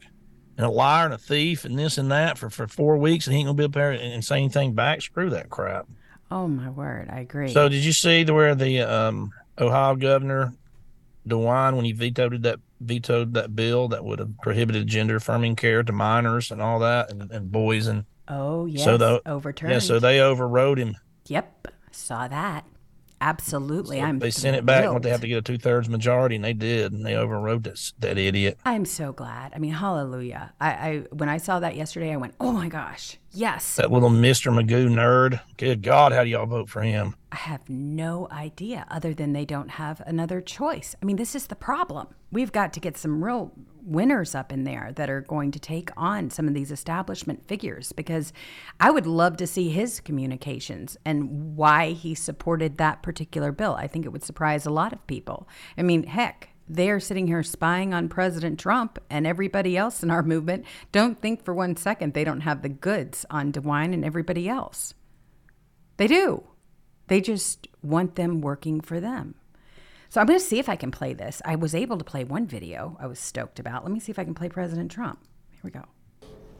B: and a liar and a thief and this and that for, for four weeks and he ain't gonna be up there and say anything back. Screw that crap.
A: Oh my word, I agree.
B: So did you see the where the um, Ohio governor DeWine when he vetoed that vetoed that bill that would have prohibited gender affirming care to minors and all that and, and boys and
A: oh yes,
B: so the,
A: overturned.
B: Yeah, so they overrode him.
A: Yep, saw that. Absolutely,
B: So
A: I'm.
B: they sent it back when they have to get a two thirds majority, and they did, and they overrode this that idiot.
A: I'm so glad. I mean, hallelujah. I, I when I saw that yesterday, I went, "Oh my gosh, yes!"
B: That little Mister Magoo nerd. Good God, how do y'all vote for him?
A: I have no idea, other than they don't have another choice. I mean, this is the problem. We've got to get some real winners up in there that are going to take on some of these establishment figures because I would love to see his communications and why he supported that particular bill. I think it would surprise a lot of people. I mean, heck, they're sitting here spying on President Trump and everybody else in our movement. Don't think for one second they don't have the goods on DeWine and everybody else. They do. They just want them working for them. So I'm going to see if I can play this. I was able to play one video I was stoked about. Let me see if I can play President Trump. Here we go.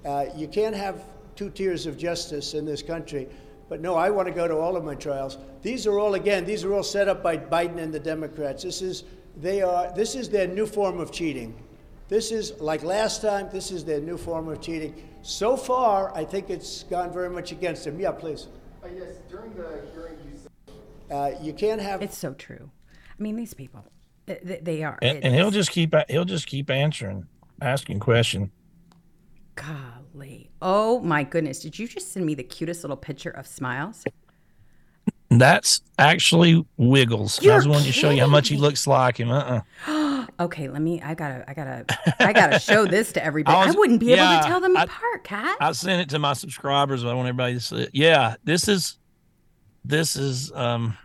N: Uh, you can't have two tiers of justice in this country. But no, I want to go to all of my trials. These are all, again, these are all set up by Biden and the Democrats. This is, they are, this is their new form of cheating. This is, like last time, this is their new form of cheating. So far, I think it's gone very much against them. Yeah, please.
O: Uh, yes, during the hearing, you said.
N: Uh, you can't have.
A: It's so true. I mean, these people, they, they are.
B: And, and he'll just keep he'll just keep answering, asking questions.
A: Golly. Oh my goodness. Did you just send me the cutest little picture of smiles?
B: That's actually Wiggles.
A: You're
B: I just wanted to show you how much he looks like him. Uh uh
A: okay, let me. I gotta. I gotta. I gotta show this to everybody. I,
B: was-
A: wouldn't be able to tell them
B: I-
A: apart, Kat.
B: I sent it to my subscribers. but I want everybody to see it. Yeah, this is this is um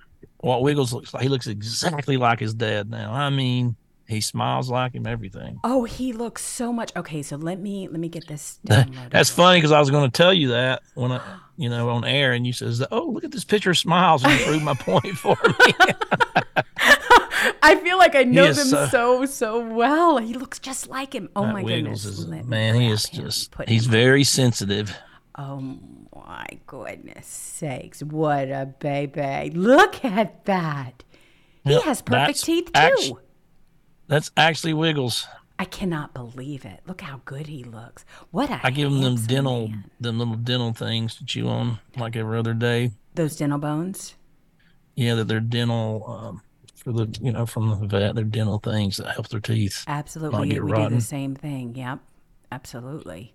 B: what Wiggles looks like. He looks exactly like his dad now. I mean, He smiles like him, everything.
A: Oh, he looks so much. Okay, so let me let me get this downloaded.
B: That's funny because I was going to tell you that when I, you know, on air, and you says, "Oh, look at this picture of smiles," and you proved my point for me.
A: I feel like I know them
B: so-
A: so so well. He looks just like him. Oh my
B: Wiggles
A: goodness.
B: is man. He is just he's
A: him-
B: very sensitive.
A: Oh my goodness sakes! What a baby! Look at that. He
B: Yep,
A: has perfect teeth too.
B: act- That's actually Wiggles.
A: I cannot believe it. Look how good he looks. What a
B: I give him them dental,
A: man.
B: them little dental things to chew on like every other day.
A: those dental bones.
B: Yeah, that they're dental um, for the you know from the vet. They're dental things that help their teeth.
A: Absolutely, we do the same thing. Yep, absolutely.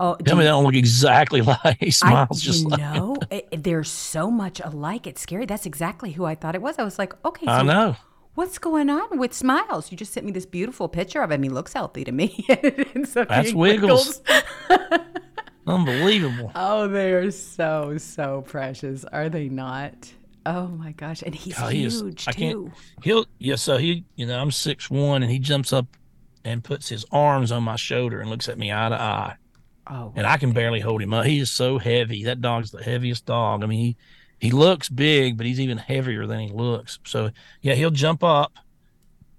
A: Oh,
B: Tell
A: do
B: me they don't look exactly like he
A: I,
B: smiles just
A: you
B: like.
A: know, it, they're so much alike. It's scary. That's exactly who I thought it was. I was like, okay,
B: I
A: so
B: know.
A: What's going on with Smiles? You just sent me this beautiful picture of him. He looks healthy to me. So
B: That's
A: he
B: Wiggles. Unbelievable.
A: Oh, they are so so precious, are they not? Oh my gosh, and he's
B: God, he is-
A: huge
B: I
A: too.
B: He'll yeah. So he, you know, I'm six one, and he jumps up and puts his arms on my shoulder and looks at me eye to eye.
A: Oh,
B: and I can barely hold him up. He is so heavy. That dog's the heaviest dog. I mean, he he looks big, but he's even heavier than he looks. So yeah, he'll jump up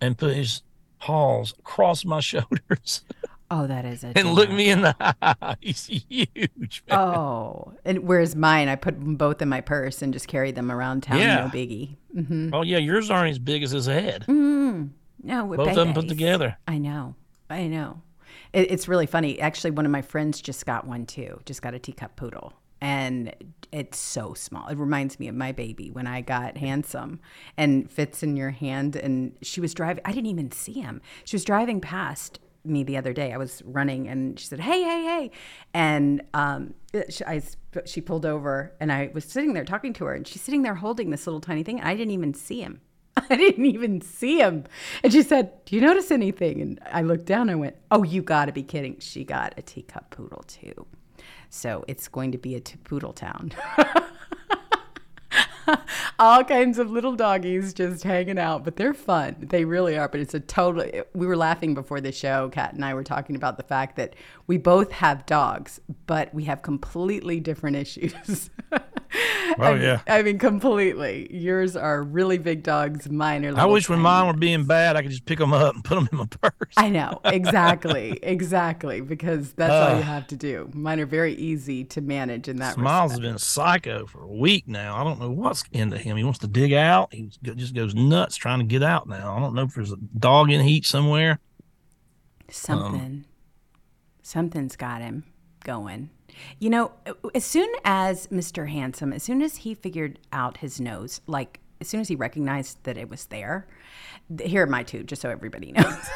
B: and put his paws across my shoulders
A: Oh, that is a
B: and look me in the eye. He's huge. man.
A: Oh, and whereas mine, I put them both in my purse and just carried them around town.
B: Yeah.
A: No biggie. Mm-hmm.
B: Oh yeah, yours aren't as big as his head.
A: Mm. No,
B: Both of them put together.
A: I know. I know. It, it's really funny. Actually, one of my friends just got one too. Just got a teacup poodle. And it's so small. It reminds me of my baby when I got handsome and fits in your hand. And she was driving, I didn't even see him. She was driving past me the other day. I was running and she said, Hey, hey, hey. And um, she, I, she pulled over and I was sitting there talking to her and she's sitting there holding this little tiny thing. And I didn't even see him. I didn't even see him. And she said, Do you notice anything? And I looked down and went, Oh, you got to be kidding. She got a teacup poodle too. So it's going to be a t- poodle town. All kinds of little doggies just hanging out, but they're fun. They really are. But it's a totally, we were laughing before the show. Kat and I were talking about the fact that we both have dogs, but we have completely different issues.
B: Oh,
A: I
B: yeah.
A: I mean, completely. Yours are really big dogs. Mine are.
B: I wish when mine were being bad, I could just pick them up and put them in my purse.
A: I know exactly, exactly, because that's all you have to do. Mine are very easy to manage in that
B: Smiles
A: respect.
B: has been psycho for a week now. I don't know what's into him. He wants to dig out. He just goes nuts trying to get out now. I don't know if there's a dog in heat somewhere.
A: Um, Something, something's got him going. You know, as soon as Mr. Handsome, as soon as he figured out his nose, like as soon as he recognized that it was there, here are my two, just so everybody knows.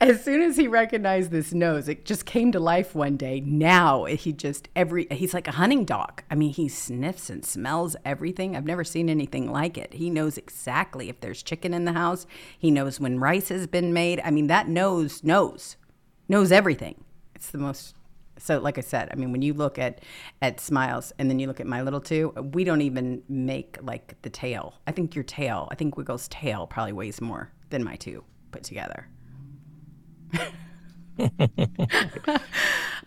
A: as soon as he recognized this nose, it just came to life one day. Now he just every he's like a hunting dog. I mean, he sniffs and smells everything. I've never seen anything like it. He knows exactly if there's chicken in the house. He knows when rice has been made. I mean, that nose knows knows everything. It's the most so like I said, I mean when you look at at Smiles and then you look at my little two, we don't even make like the tail. I think your tail, I think Wiggle's tail probably weighs more than my two put together.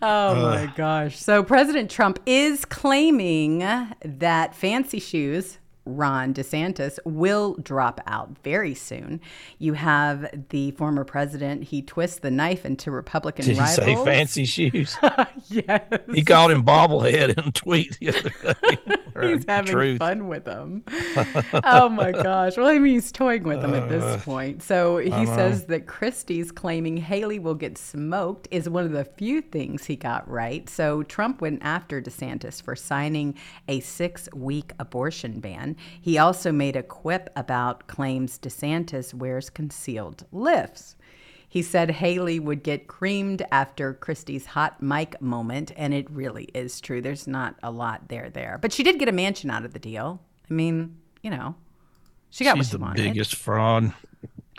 A: Oh my gosh. So President Trump is claiming that fancy shoes, Ron DeSantis, will drop out very soon. You have the former president, he twists the knife into Republican
B: Did he
A: rivals.
B: say fancy shoes?
A: yes.
B: He called him bobblehead in a tweet the other day.
A: He's having
B: Truth.
A: fun with them. oh my gosh. Well, I mean, he's toying with them at this
B: Uh,
A: point. So he says that Christie's claiming Haley will get smoked is one of the few things he got right. So Trump went after DeSantis for signing a six week abortion ban. He also made a quip about claims DeSantis wears concealed lifts. He said Haley would get creamed after Christie's hot mic moment, and it really is true. There's not a lot there there. But she did get a mansion out of the deal. I mean, you know, she got
B: She's
A: what she
B: the
A: wanted.
B: biggest fraud.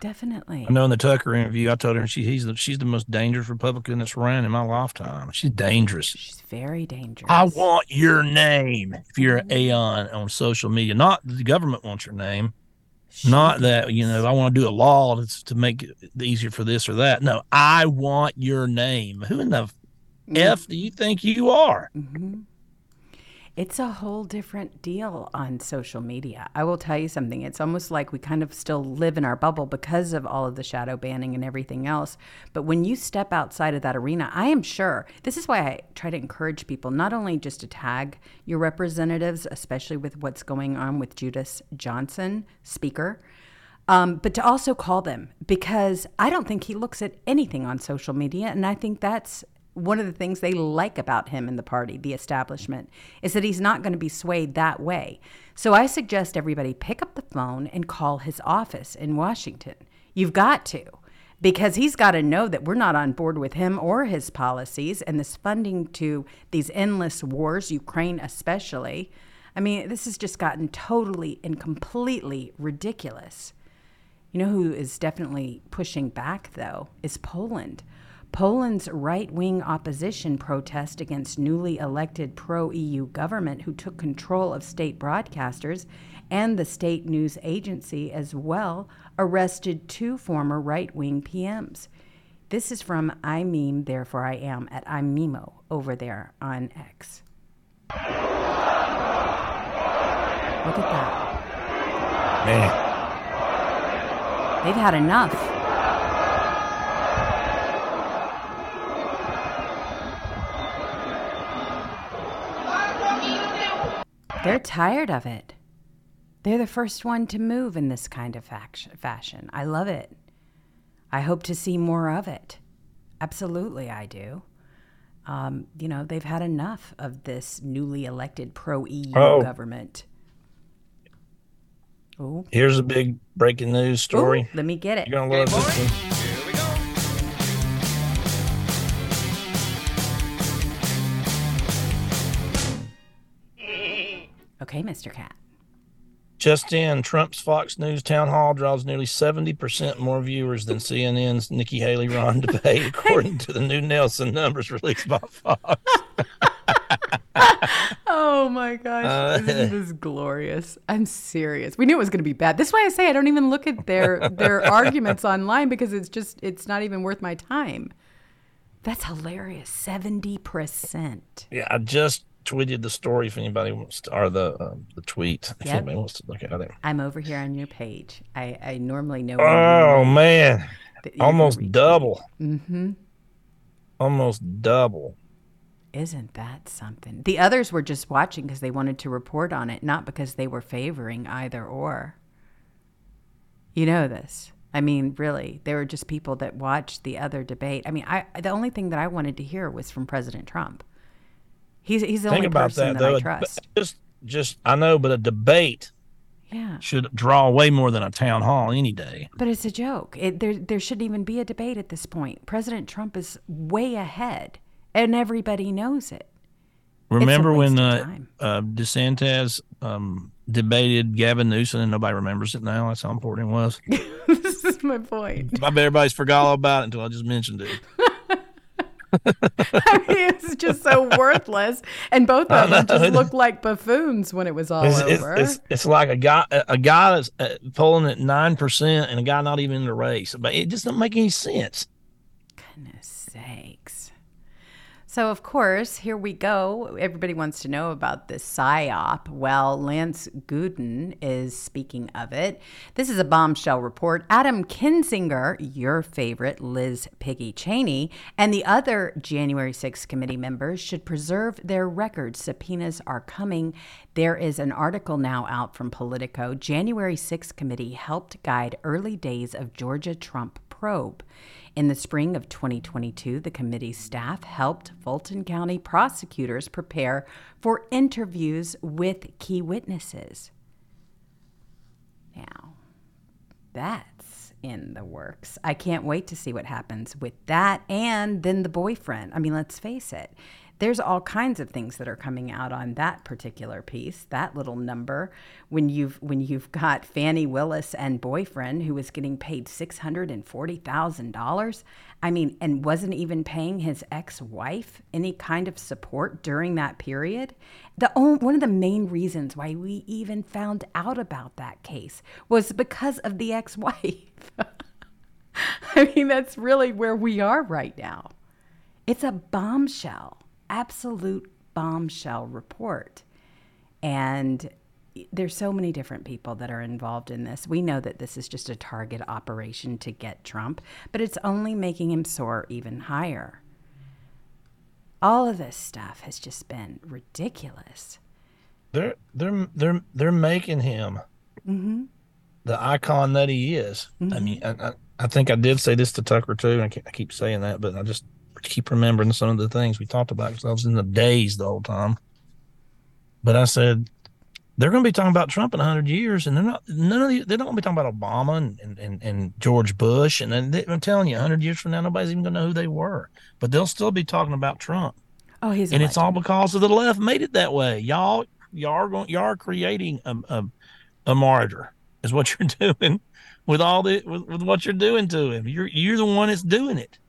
A: Definitely.
B: I know in the Tucker interview, I told her she he's the, she's the most dangerous Republican that's ran in my lifetime. She's dangerous.
A: She's very dangerous.
B: I want your name if you're an Aeon on social media. Not the government wants your name. Not that, you know, I want to do a law to, to make it easier for this or that. No, I want your name. Who in the F do you think you are?
A: Mm-hmm. It's a whole different deal on social media. I will tell you something. It's almost like we kind of still live in our bubble because of all of the shadow banning and everything else. But when you step outside of that arena, I am sure this is why I try to encourage people not only just to tag your representatives, especially with what's going on with Judas Johnson, Speaker, um, but to also call them because I don't think he looks at anything on social media. And I think that's one of the things they like about him in the party, the establishment, is that he's not going to be swayed that way. So I suggest everybody pick up the phone and call his office in Washington. You've got to, because he's got to know that we're not on board with him or his policies and this funding to these endless wars, Ukraine especially. I mean, this has just gotten totally and completely ridiculous. You know who is definitely pushing back, though, is Poland. Poland's right wing opposition protest against newly elected pro EU government who took control of state broadcasters and the state news agency as well arrested two former right wing PMs. This is from I meme, therefore I am at I'm Mimo over there on X. Look at that.
B: Man.
A: They've had enough. They're tired of it. They're the first one to move in this kind of fashion. I love it. I hope to see more of it. Absolutely, I do. Um, you know, they've had enough of this newly elected pro EU
B: Oh.
A: government. Oh,
B: Here's a big breaking news story.
A: let me get it.
B: You're gonna love this one.
A: Okay, Mr. Cat.
B: Just in, Trump's Fox News town hall draws nearly 70% more viewers than CNN's Nikki Haley Ron debate, according to the new Nielsen numbers released by Fox.
A: Oh my gosh,
B: Uh,
A: isn't this glorious? I'm serious. We knew it was going to be bad. That's why I say I don't even look at their their arguments online because it's just it's not even worth my time. That's hilarious. Seventy percent.
B: Yeah, I just tweeted the story if anybody wants to, or the um, the tweet if
A: Yep.
B: anybody wants to look at it.
A: I'm over here on your page. I I normally know.
B: Oh man, almost double,
A: Mm-hmm.
B: almost double.
A: Isn't that something? The others were just watching because they wanted to report on it, not because they were favoring either or. You know this. I mean, really, they were just people that watched the other debate. I mean, I the only thing that I wanted to hear was from President Trump. He's he's the
B: Think
A: only
B: about
A: person
B: that
A: that,
B: though.
A: Trust.
B: Just, just I know, but a debate
A: Yeah.
B: should draw way more than a town hall any day.
A: But it's a joke. It, there, there shouldn't even be a debate at this point. President Trump is way ahead, and everybody knows it.
B: Remember when uh, uh, DeSantis um, debated Gavin Newsom and nobody remembers it now? That's how important it was.
A: this is my point.
B: I bet everybody's forgot all about it until I just mentioned it.
A: I mean, it's just so worthless, and both of them just looked like buffoons when it was all
B: It's, it's,
A: over.
B: it's, it's like a guy a guy that's uh, pulling at nine percent and a guy not even in the race. But it just doesn't make any sense.
A: Goodness sakes. So, of course, here we go. Everybody wants to know about this PSYOP. Well, Lance Gooden is speaking of it. This is a bombshell report. Adam Kinzinger, your favorite, Liz Piggy Cheney, and the other January 6th committee members should preserve their records. Subpoenas are coming. There is an article now out from Politico. January 6th committee helped guide early days of Georgia Trump probe. In the spring of 2022, the committee's staff helped Fulton County prosecutors prepare for interviews with key witnesses. Now, that's in the works. I can't wait to see what happens with that and then the boyfriend. I mean, let's face it. There's all kinds of things that are coming out on that particular piece, that little number. When you've when you've got Fani Willis and boyfriend who was getting paid six hundred and forty thousand dollars, I mean, and wasn't even paying his ex-wife any kind of support during that period. The only, one of the main reasons why we even found out about that case was because of the ex-wife. I mean, that's really where we are right now. It's a bombshell absolute bombshell report. And there's so many different people that are involved in this. We know that this is just a target operation to get Trump, but it's only making him soar even higher. All of this stuff has just been ridiculous.
B: They're they're they're they're making him
A: mm-hmm.
B: the icon that he is. Mm-hmm. I mean, I, I, I think I did say this to Tucker too, and I, I keep saying that, but I just keep remembering some of the things we talked about because I was in the days the whole time. But I said they're going to be talking about Trump in hundred years, and they're not. None of the, they're not going to be talking about Obama and, and, and George Bush, and then they, I'm telling you, hundred years from now, nobody's even going to know who they were. But they'll still be talking about Trump.
A: Oh, he's
B: and it's all because of the left made it that way. Y'all, y'all are going, y'all are creating a, a, a martyr is what you're doing with all the with, with what you're doing to him. You're you're the one that's doing it.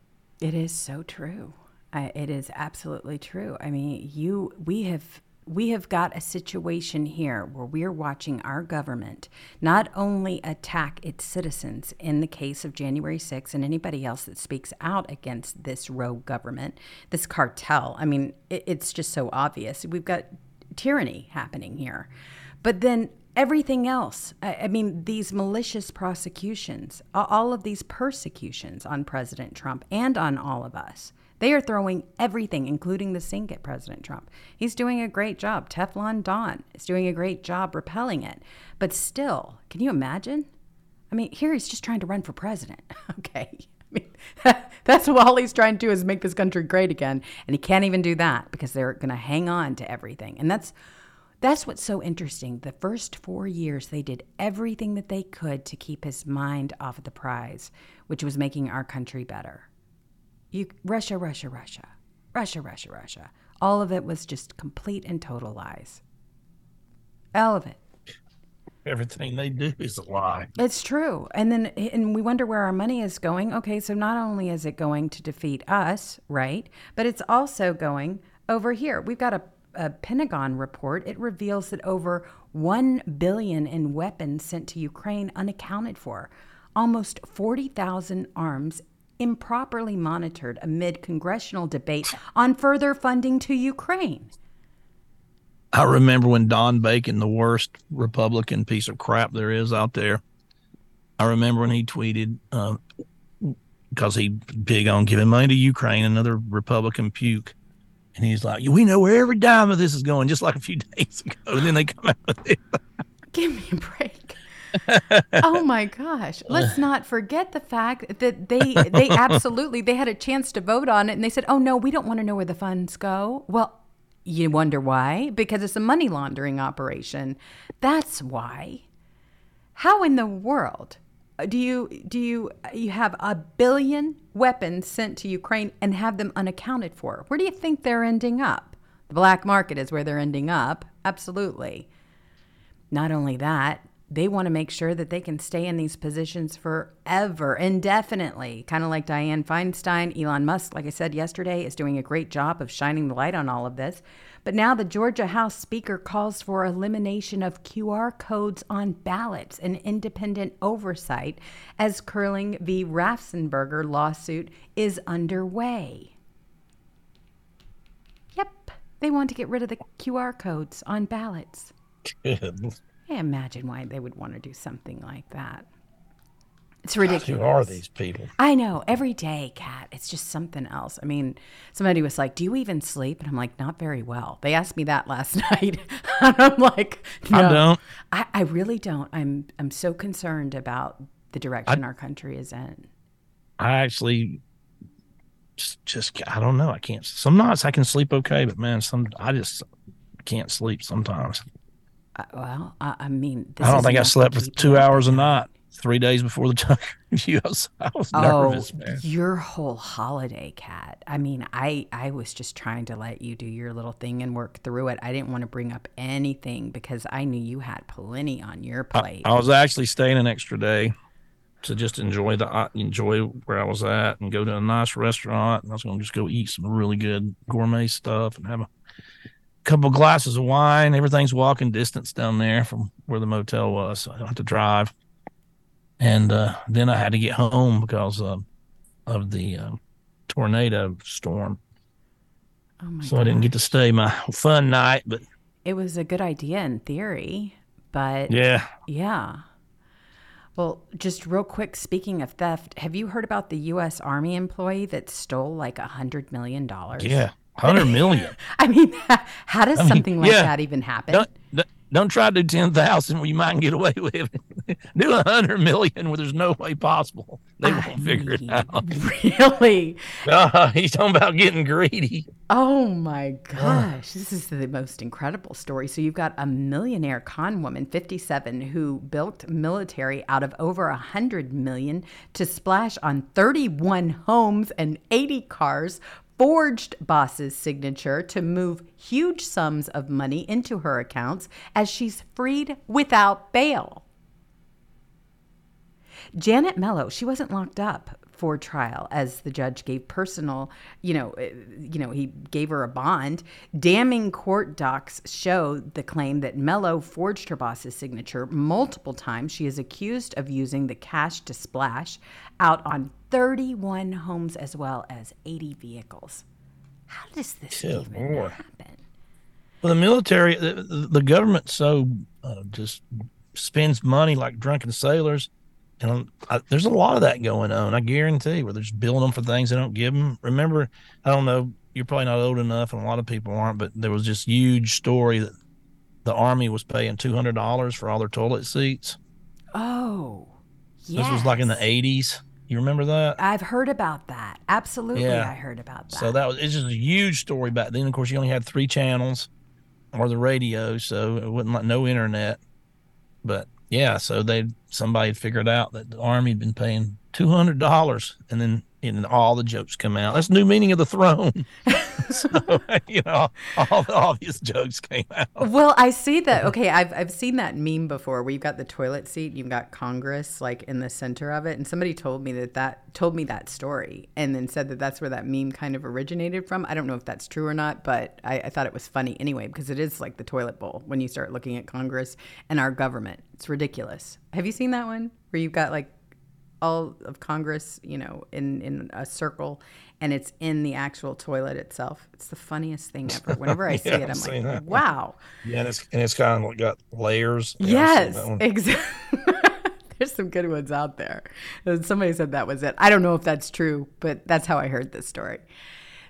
A: It is so true. I, it is absolutely true. I mean, you we have we have got a situation here where we're watching our government not only attack its citizens in the case of January 6th and anybody else that speaks out against this rogue government, this cartel. I mean, it, it's just so obvious. We've got tyranny happening here. But then everything else. I, I, mean, these malicious prosecutions, all of these persecutions on President Trump and on all of us. They are throwing everything, including the sink at President Trump. He's doing a great job. Teflon Don is doing a great job repelling it. But still, can you imagine? I mean, here he's just trying to run for president. okay. I mean, that's all he's trying to do is make this country great again. And he can't even do that because they're going to hang on to everything. And that's that's what's so interesting. The first four years, they did everything that they could to keep his mind off of the prize, which was making our country better. You, Russia, Russia, Russia, Russia, Russia, Russia. All of it was just complete and total lies. All of it.
B: Everything they do is a lie.
A: It's true. And then and we wonder where our money is going. Okay, so not only is it going to defeat us, right? But it's also going over here. We've got a a Pentagon report, it reveals that over 1 billion in weapons sent to Ukraine unaccounted for, almost 40,000 arms improperly monitored amid congressional debate on further funding to Ukraine.
B: I remember when Don Bacon, the worst Republican piece of crap there is out there, I remember when he tweeted, because uh, he big on giving money to Ukraine, another Republican puke and he's like, "We know where every dime of this is going," just like a few days ago. And then they come out with it.
A: Give me a break. oh my gosh let's not forget the fact that they they absolutely they had a chance to vote on it and they said oh no we don't want to know where the funds go well you wonder why because it's a money laundering operation that's why how in the world do you do you you have a billion weapons sent to Ukraine and have them unaccounted for? Where do you think they're ending up? The black market is where they're ending up. Absolutely. Not only that, they want to make sure that they can stay in these positions forever, indefinitely. Kind of like Dianne Feinstein, Elon Musk, like I said yesterday, is doing a great job of shining the light on all of this. But now the Georgia House Speaker calls for elimination of QR codes on ballots and independent oversight as Curling v. Raffensperger lawsuit is underway. Yep, they want to get rid of the QR codes on ballots.
B: Good.
A: I imagine why they would want to do something like that. It's ridiculous.
B: Who are these people?
A: I know. Every day, Kat, it's just something else. I mean, somebody was like, "Do you even sleep?" And I'm like, "Not very well." They asked me that last night, and I'm like, no,
B: "I don't.
A: I, I really don't. I'm I'm so concerned about the direction
B: I,
A: our country is in."
B: I actually just just I don't know. I can't. Some nights I can sleep okay, but man, some I just can't sleep sometimes.
A: Uh, well, I, I mean,
B: I don't think I slept for two hours a night. Three days before the Tucker interview. I was, I was nervous,
A: oh,
B: man.
A: your whole holiday, cat. I mean, I I was just trying to let you do your little thing and work through it. I didn't want to bring up anything because I knew you had plenty on your plate.
B: I, I was actually staying an extra day to just enjoy the uh, enjoy where I was at and go to a nice restaurant. And I was going to just go eat some really good gourmet stuff and have a couple glasses of wine. Everything's walking distance down there from where the motel was, so I don't have to drive. And uh, then I had to get home because uh, of the uh, tornado storm.
A: Oh my
B: so I didn't get to stay my fun night, but
A: it was a good idea in theory, but
B: yeah,
A: yeah. Well, just real quick, speaking of theft, have you heard about the U.S. Army employee that stole like a hundred million dollars?
B: yeah, hundred million.
A: I mean, how does
B: I mean,
A: something like
B: yeah.
A: that even happen?
B: Don't, don't- don't try to do ten thousand where you might get away with it. do a hundred million where there's no way possible. They won't figure it out.
A: Really?
B: Uh, he's talking about getting greedy.
A: Oh my gosh, this is the most incredible story. So you've got a millionaire con woman, 57, who built military out of over a hundred million to splash on 31 homes and 80 cars. Forged Boss's signature to move huge sums of money into her accounts as she's freed without bail. Janet Mello, she wasn't locked up for trial as the judge gave personal, you know, uh, you know, he gave her a bond. Damning court docs show the claim that Mello forged her boss's signature multiple times. She is accused of using the cash to splash out on 31 homes as well as 80 vehicles. How does this
B: Good
A: even
B: Lord.
A: happen?
B: Well, the military, the, the the government so uh, just spends money like drunken sailors. And I, there's a lot of that going on. I guarantee where they're just billing them for things they don't give them. Remember, I don't know, you're probably not old enough, and a lot of people aren't, but there was this huge story that the army was paying two hundred dollars for all their toilet seats.
A: Oh,
B: This was like in the '80s. You remember that?
A: I've heard about that. Absolutely,
B: Yeah.
A: I heard about that.
B: So that was it's just a huge story back then. Of course, you only had three channels or the radio, so it wasn't like no internet. But yeah, so they somebody had figured out that the army had been paying two hundred dollars, and then and all the jokes come out. That's new meaning of the throne. so you know, all the obvious jokes came out.
A: Well, I see that. Okay, I've I've seen that meme before where you've got the toilet seat, you've got Congress like in the center of it, and somebody told me that that told me that story, and then said that that's where that meme kind of originated from. I don't know if that's true or not, but I, I thought it was funny anyway because it is like the toilet bowl when you start looking at Congress and our government. It's ridiculous. Have you seen that one where you've got like all of Congress, you know, in in a circle, and it's in the actual toilet itself. It's the funniest thing ever. Whenever I see
B: Yeah,
A: it, I'm like,
B: that.
A: wow.
B: Yeah, and it's and it's kind of got layers. Yeah,
A: Yes, exactly. There's some good ones out there. Somebody said that was it. I don't know if that's true, but that's how I heard this story.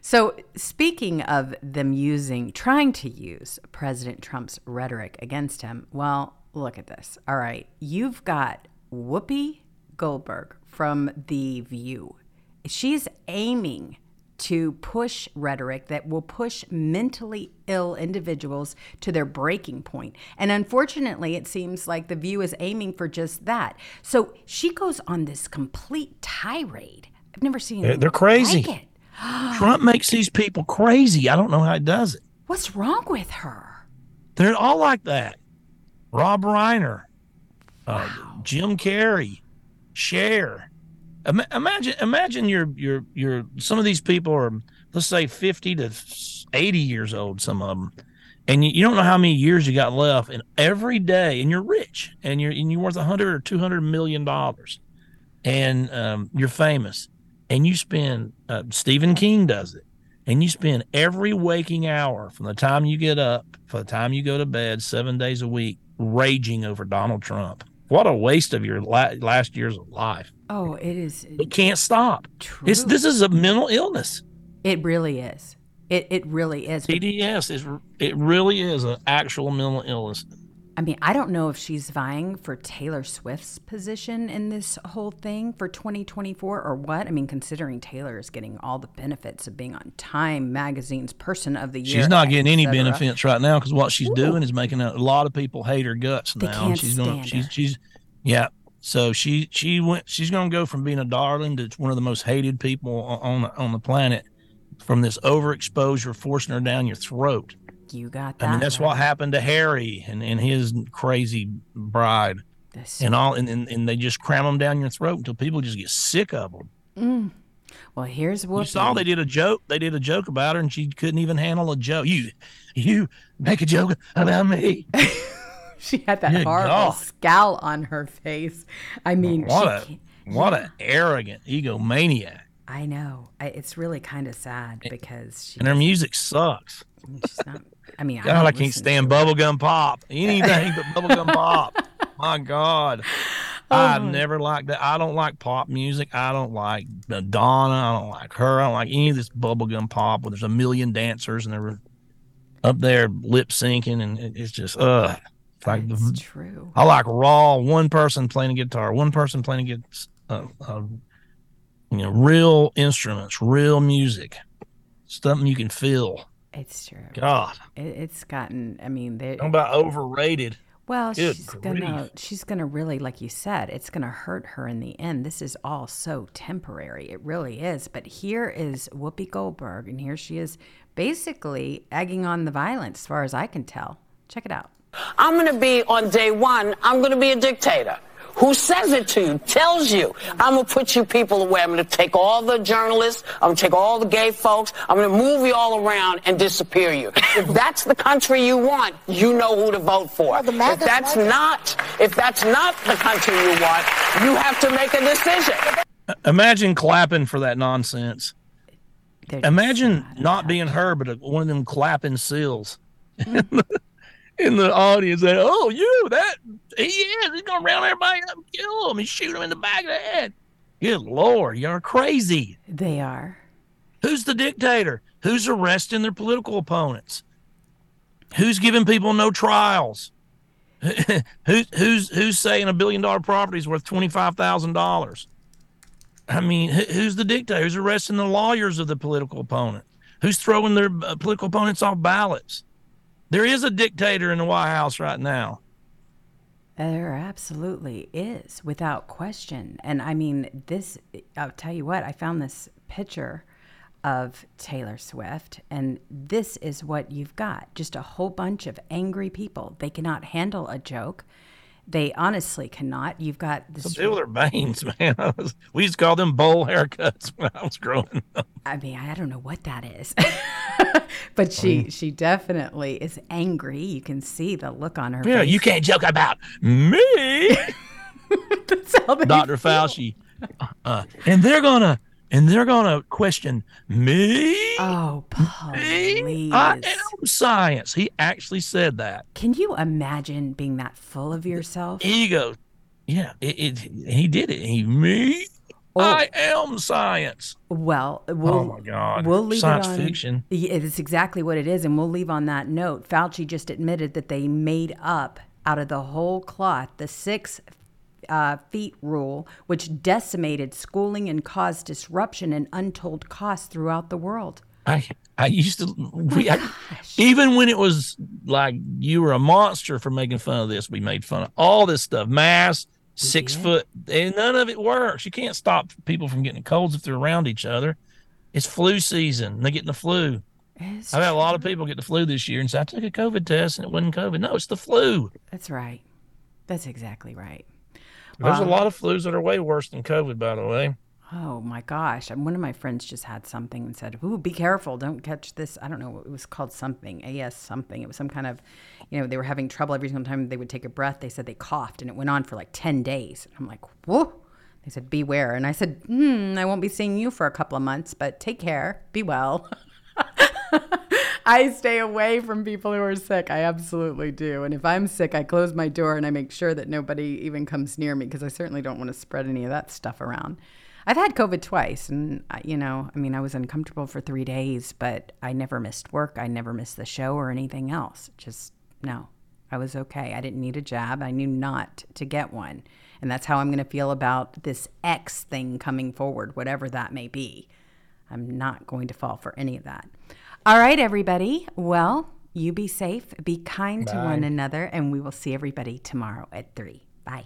A: So, speaking of them using, trying to use President Trump's rhetoric against him, well, look at this. All right. You've got Whoopi Goldberg from The View. She's aiming to push rhetoric that will push mentally ill individuals to their breaking point. And unfortunately, it seems like The View is aiming for just that. So she goes on this complete tirade. I've never seen
B: They're, they're crazy.
A: like it.
B: Trump makes these people crazy. I don't know how he does it.
A: What's wrong with her?
B: They're all like that. Rob Reiner, uh, Jim Carrey, Ima- imagine, imagine you're you're you're some of these people are let's say fifty to eighty years old. Some of them, and you, you don't know how many years you got left. And every day, and you're rich, and you're and you're worth a hundred or two hundred million dollars, and um, you're famous, and you spend. Uh, Stephen King does it and you spend every waking hour from the time you get up for the time you go to bed seven days a week raging over Donald Trump. What a waste of your la- last years of life.
A: Oh, it is.
B: It can't stop. It's, this is a mental illness.
A: It really is. It, it really is.
B: TDS is it really is an actual mental illness.
A: I mean, I don't know if she's vying for Taylor Swift's position in this whole thing for 2024 or what. I mean, considering Taylor is getting all the benefits of being on Time Magazine's Person of the Year.
B: She's not getting any benefits right now because what she's doing is making a, a lot of people hate her guts
A: They
B: now.
A: can't
B: she's gonna she's she's yeah. So she she went. She's going to go from being a darling to one of the most hated people on on the planet from this overexposure forcing her down your throat.
A: You got that.
B: I mean, that's what happened to Harry and, and his crazy bride, and all, and, and and they just cram them down your throat until people just get sick of them.
A: Mm. Well, here's what
B: You saw they did a joke. They did a joke about her, and she couldn't even handle a joke. You, you make a joke about me.
A: She had that
B: Good
A: horrible
B: God.
A: scowl on her face. I mean,
B: what
A: she
B: a what a arrogant egomaniac.
A: I know. I, it's really kind of sad because she.
B: And her music sucks.
A: She's not. I mean, I,
B: God,
A: don't
B: I can't stand bubblegum pop. Anything but bubblegum pop. My God.
A: Oh.
B: never liked that. I don't like pop music. I don't like Madonna. I don't like her. I don't like any of this bubblegum pop where there's a million dancers and they're up there lip syncing and it's just uh it's like
A: true.
B: I like raw one person playing a guitar, one person playing a guitar, uh, uh, you know, real instruments, real music, something you can feel.
A: It's true.
B: God,
A: It, it's gotten. I mean, they.
B: talking about overrated.
A: Well,
B: Good
A: she's gonna she's gonna really, like you said, it's gonna hurt her in the end. This is all so temporary. It really is. But here is Whoopi Goldberg, and here she is, basically egging on the violence, as far as I can tell. Check it out.
P: I'm going to be on day one, I'm going to be a dictator. Who says it to you, tells you. I'm going to put you people away. I'm going to take all the journalists, I'm going to take all the gay folks, I'm going to move you all around and disappear you. if that's the country you want, you know who to vote for. if that's not, if that's not the country you want, you have to make a decision.
B: Imagine clapping for that nonsense.
A: They're
B: Imagine not being her, but one of them clapping seals
A: Mm.
B: in, the, in the audience. That oh, you that he is. He's gonna round everybody up and kill him and shoot him in the back of the head. Good lord, you're crazy.
A: They are.
B: Who's the dictator? Who's arresting their political opponents? Who's giving people no trials? who's who's who's saying a billion dollar property is worth twenty five thousand dollars? I mean, who's the dictator? Who's arresting the lawyers of the political opponent? Who's throwing their uh, political opponents off ballots? There is a dictator in the White House right now.
A: There absolutely is, without question. And I mean, this, I'll tell you what, I found this picture of Taylor Swift, and this is what you've got just a whole bunch of angry people. They cannot handle a joke. They honestly cannot. You've got
B: Some
A: this.
B: people are bangs, man. I was- we used to call them bowl haircuts when I was growing up.
A: I mean, I don't know what that is, but she she definitely is angry. You can see the look on her
B: Yeah,
A: face.
B: you can't joke about me. Dr. Fauci. Uh, and they're gonna and they're gonna question me.
A: Oh, please.
B: I am science. He actually said that.
A: Can you imagine being that full of yourself?
B: Ego. Yeah, it, it he did it. He me. Oh. I am science.
A: Well, we'll,
B: Oh, my God.
A: We'll leave
B: Science
A: it on,
B: fiction.
A: Yeah, It's exactly what it is, and we'll leave on that note. Fauci just admitted that they made up out of the whole cloth the six uh, feet rule, which decimated schooling and caused disruption and untold costs throughout the world.
B: I I used to we, I, even when it was like you were a monster for making fun of this, we made fun of all this stuff. Mass, six foot, and none of it works. You can't stop people from getting colds if they're around each other. It's flu season. They're getting the flu. I've had a lot of people get the flu this year and say, I took a COVID test and it wasn't COVID. No, it's the flu.
A: That's right. That's exactly right.
B: There's a lot of flus that are way worse than COVID, by the way.
A: Oh my gosh. And one of my friends just had something and said, Ooh, be careful. Don't catch this. I don't know. It was called something, AS something. It was some kind of, you know, they were having trouble every single time they would take a breath. They said they coughed and it went on for like 10 days. And I'm like, whoa. They said, beware. And I said, hmm, I won't be seeing you for a couple of months, but take care. Be well. I stay away from people who are sick. I absolutely do. And if I'm sick, I close my door and I make sure that nobody even comes near me because I certainly don't want to spread any of that stuff around. I've had COVID twice, and you know, I mean, I was uncomfortable for three days, but I never missed work. I never missed the show or anything else. Just no, I was okay. I didn't need a jab. I knew not to get one, and that's how I'm going to feel about this X thing coming forward, whatever that may be. I'm not going to fall for any of that. All right, everybody. Well, you be safe, be kind to one another, and we will see everybody tomorrow at three. Bye.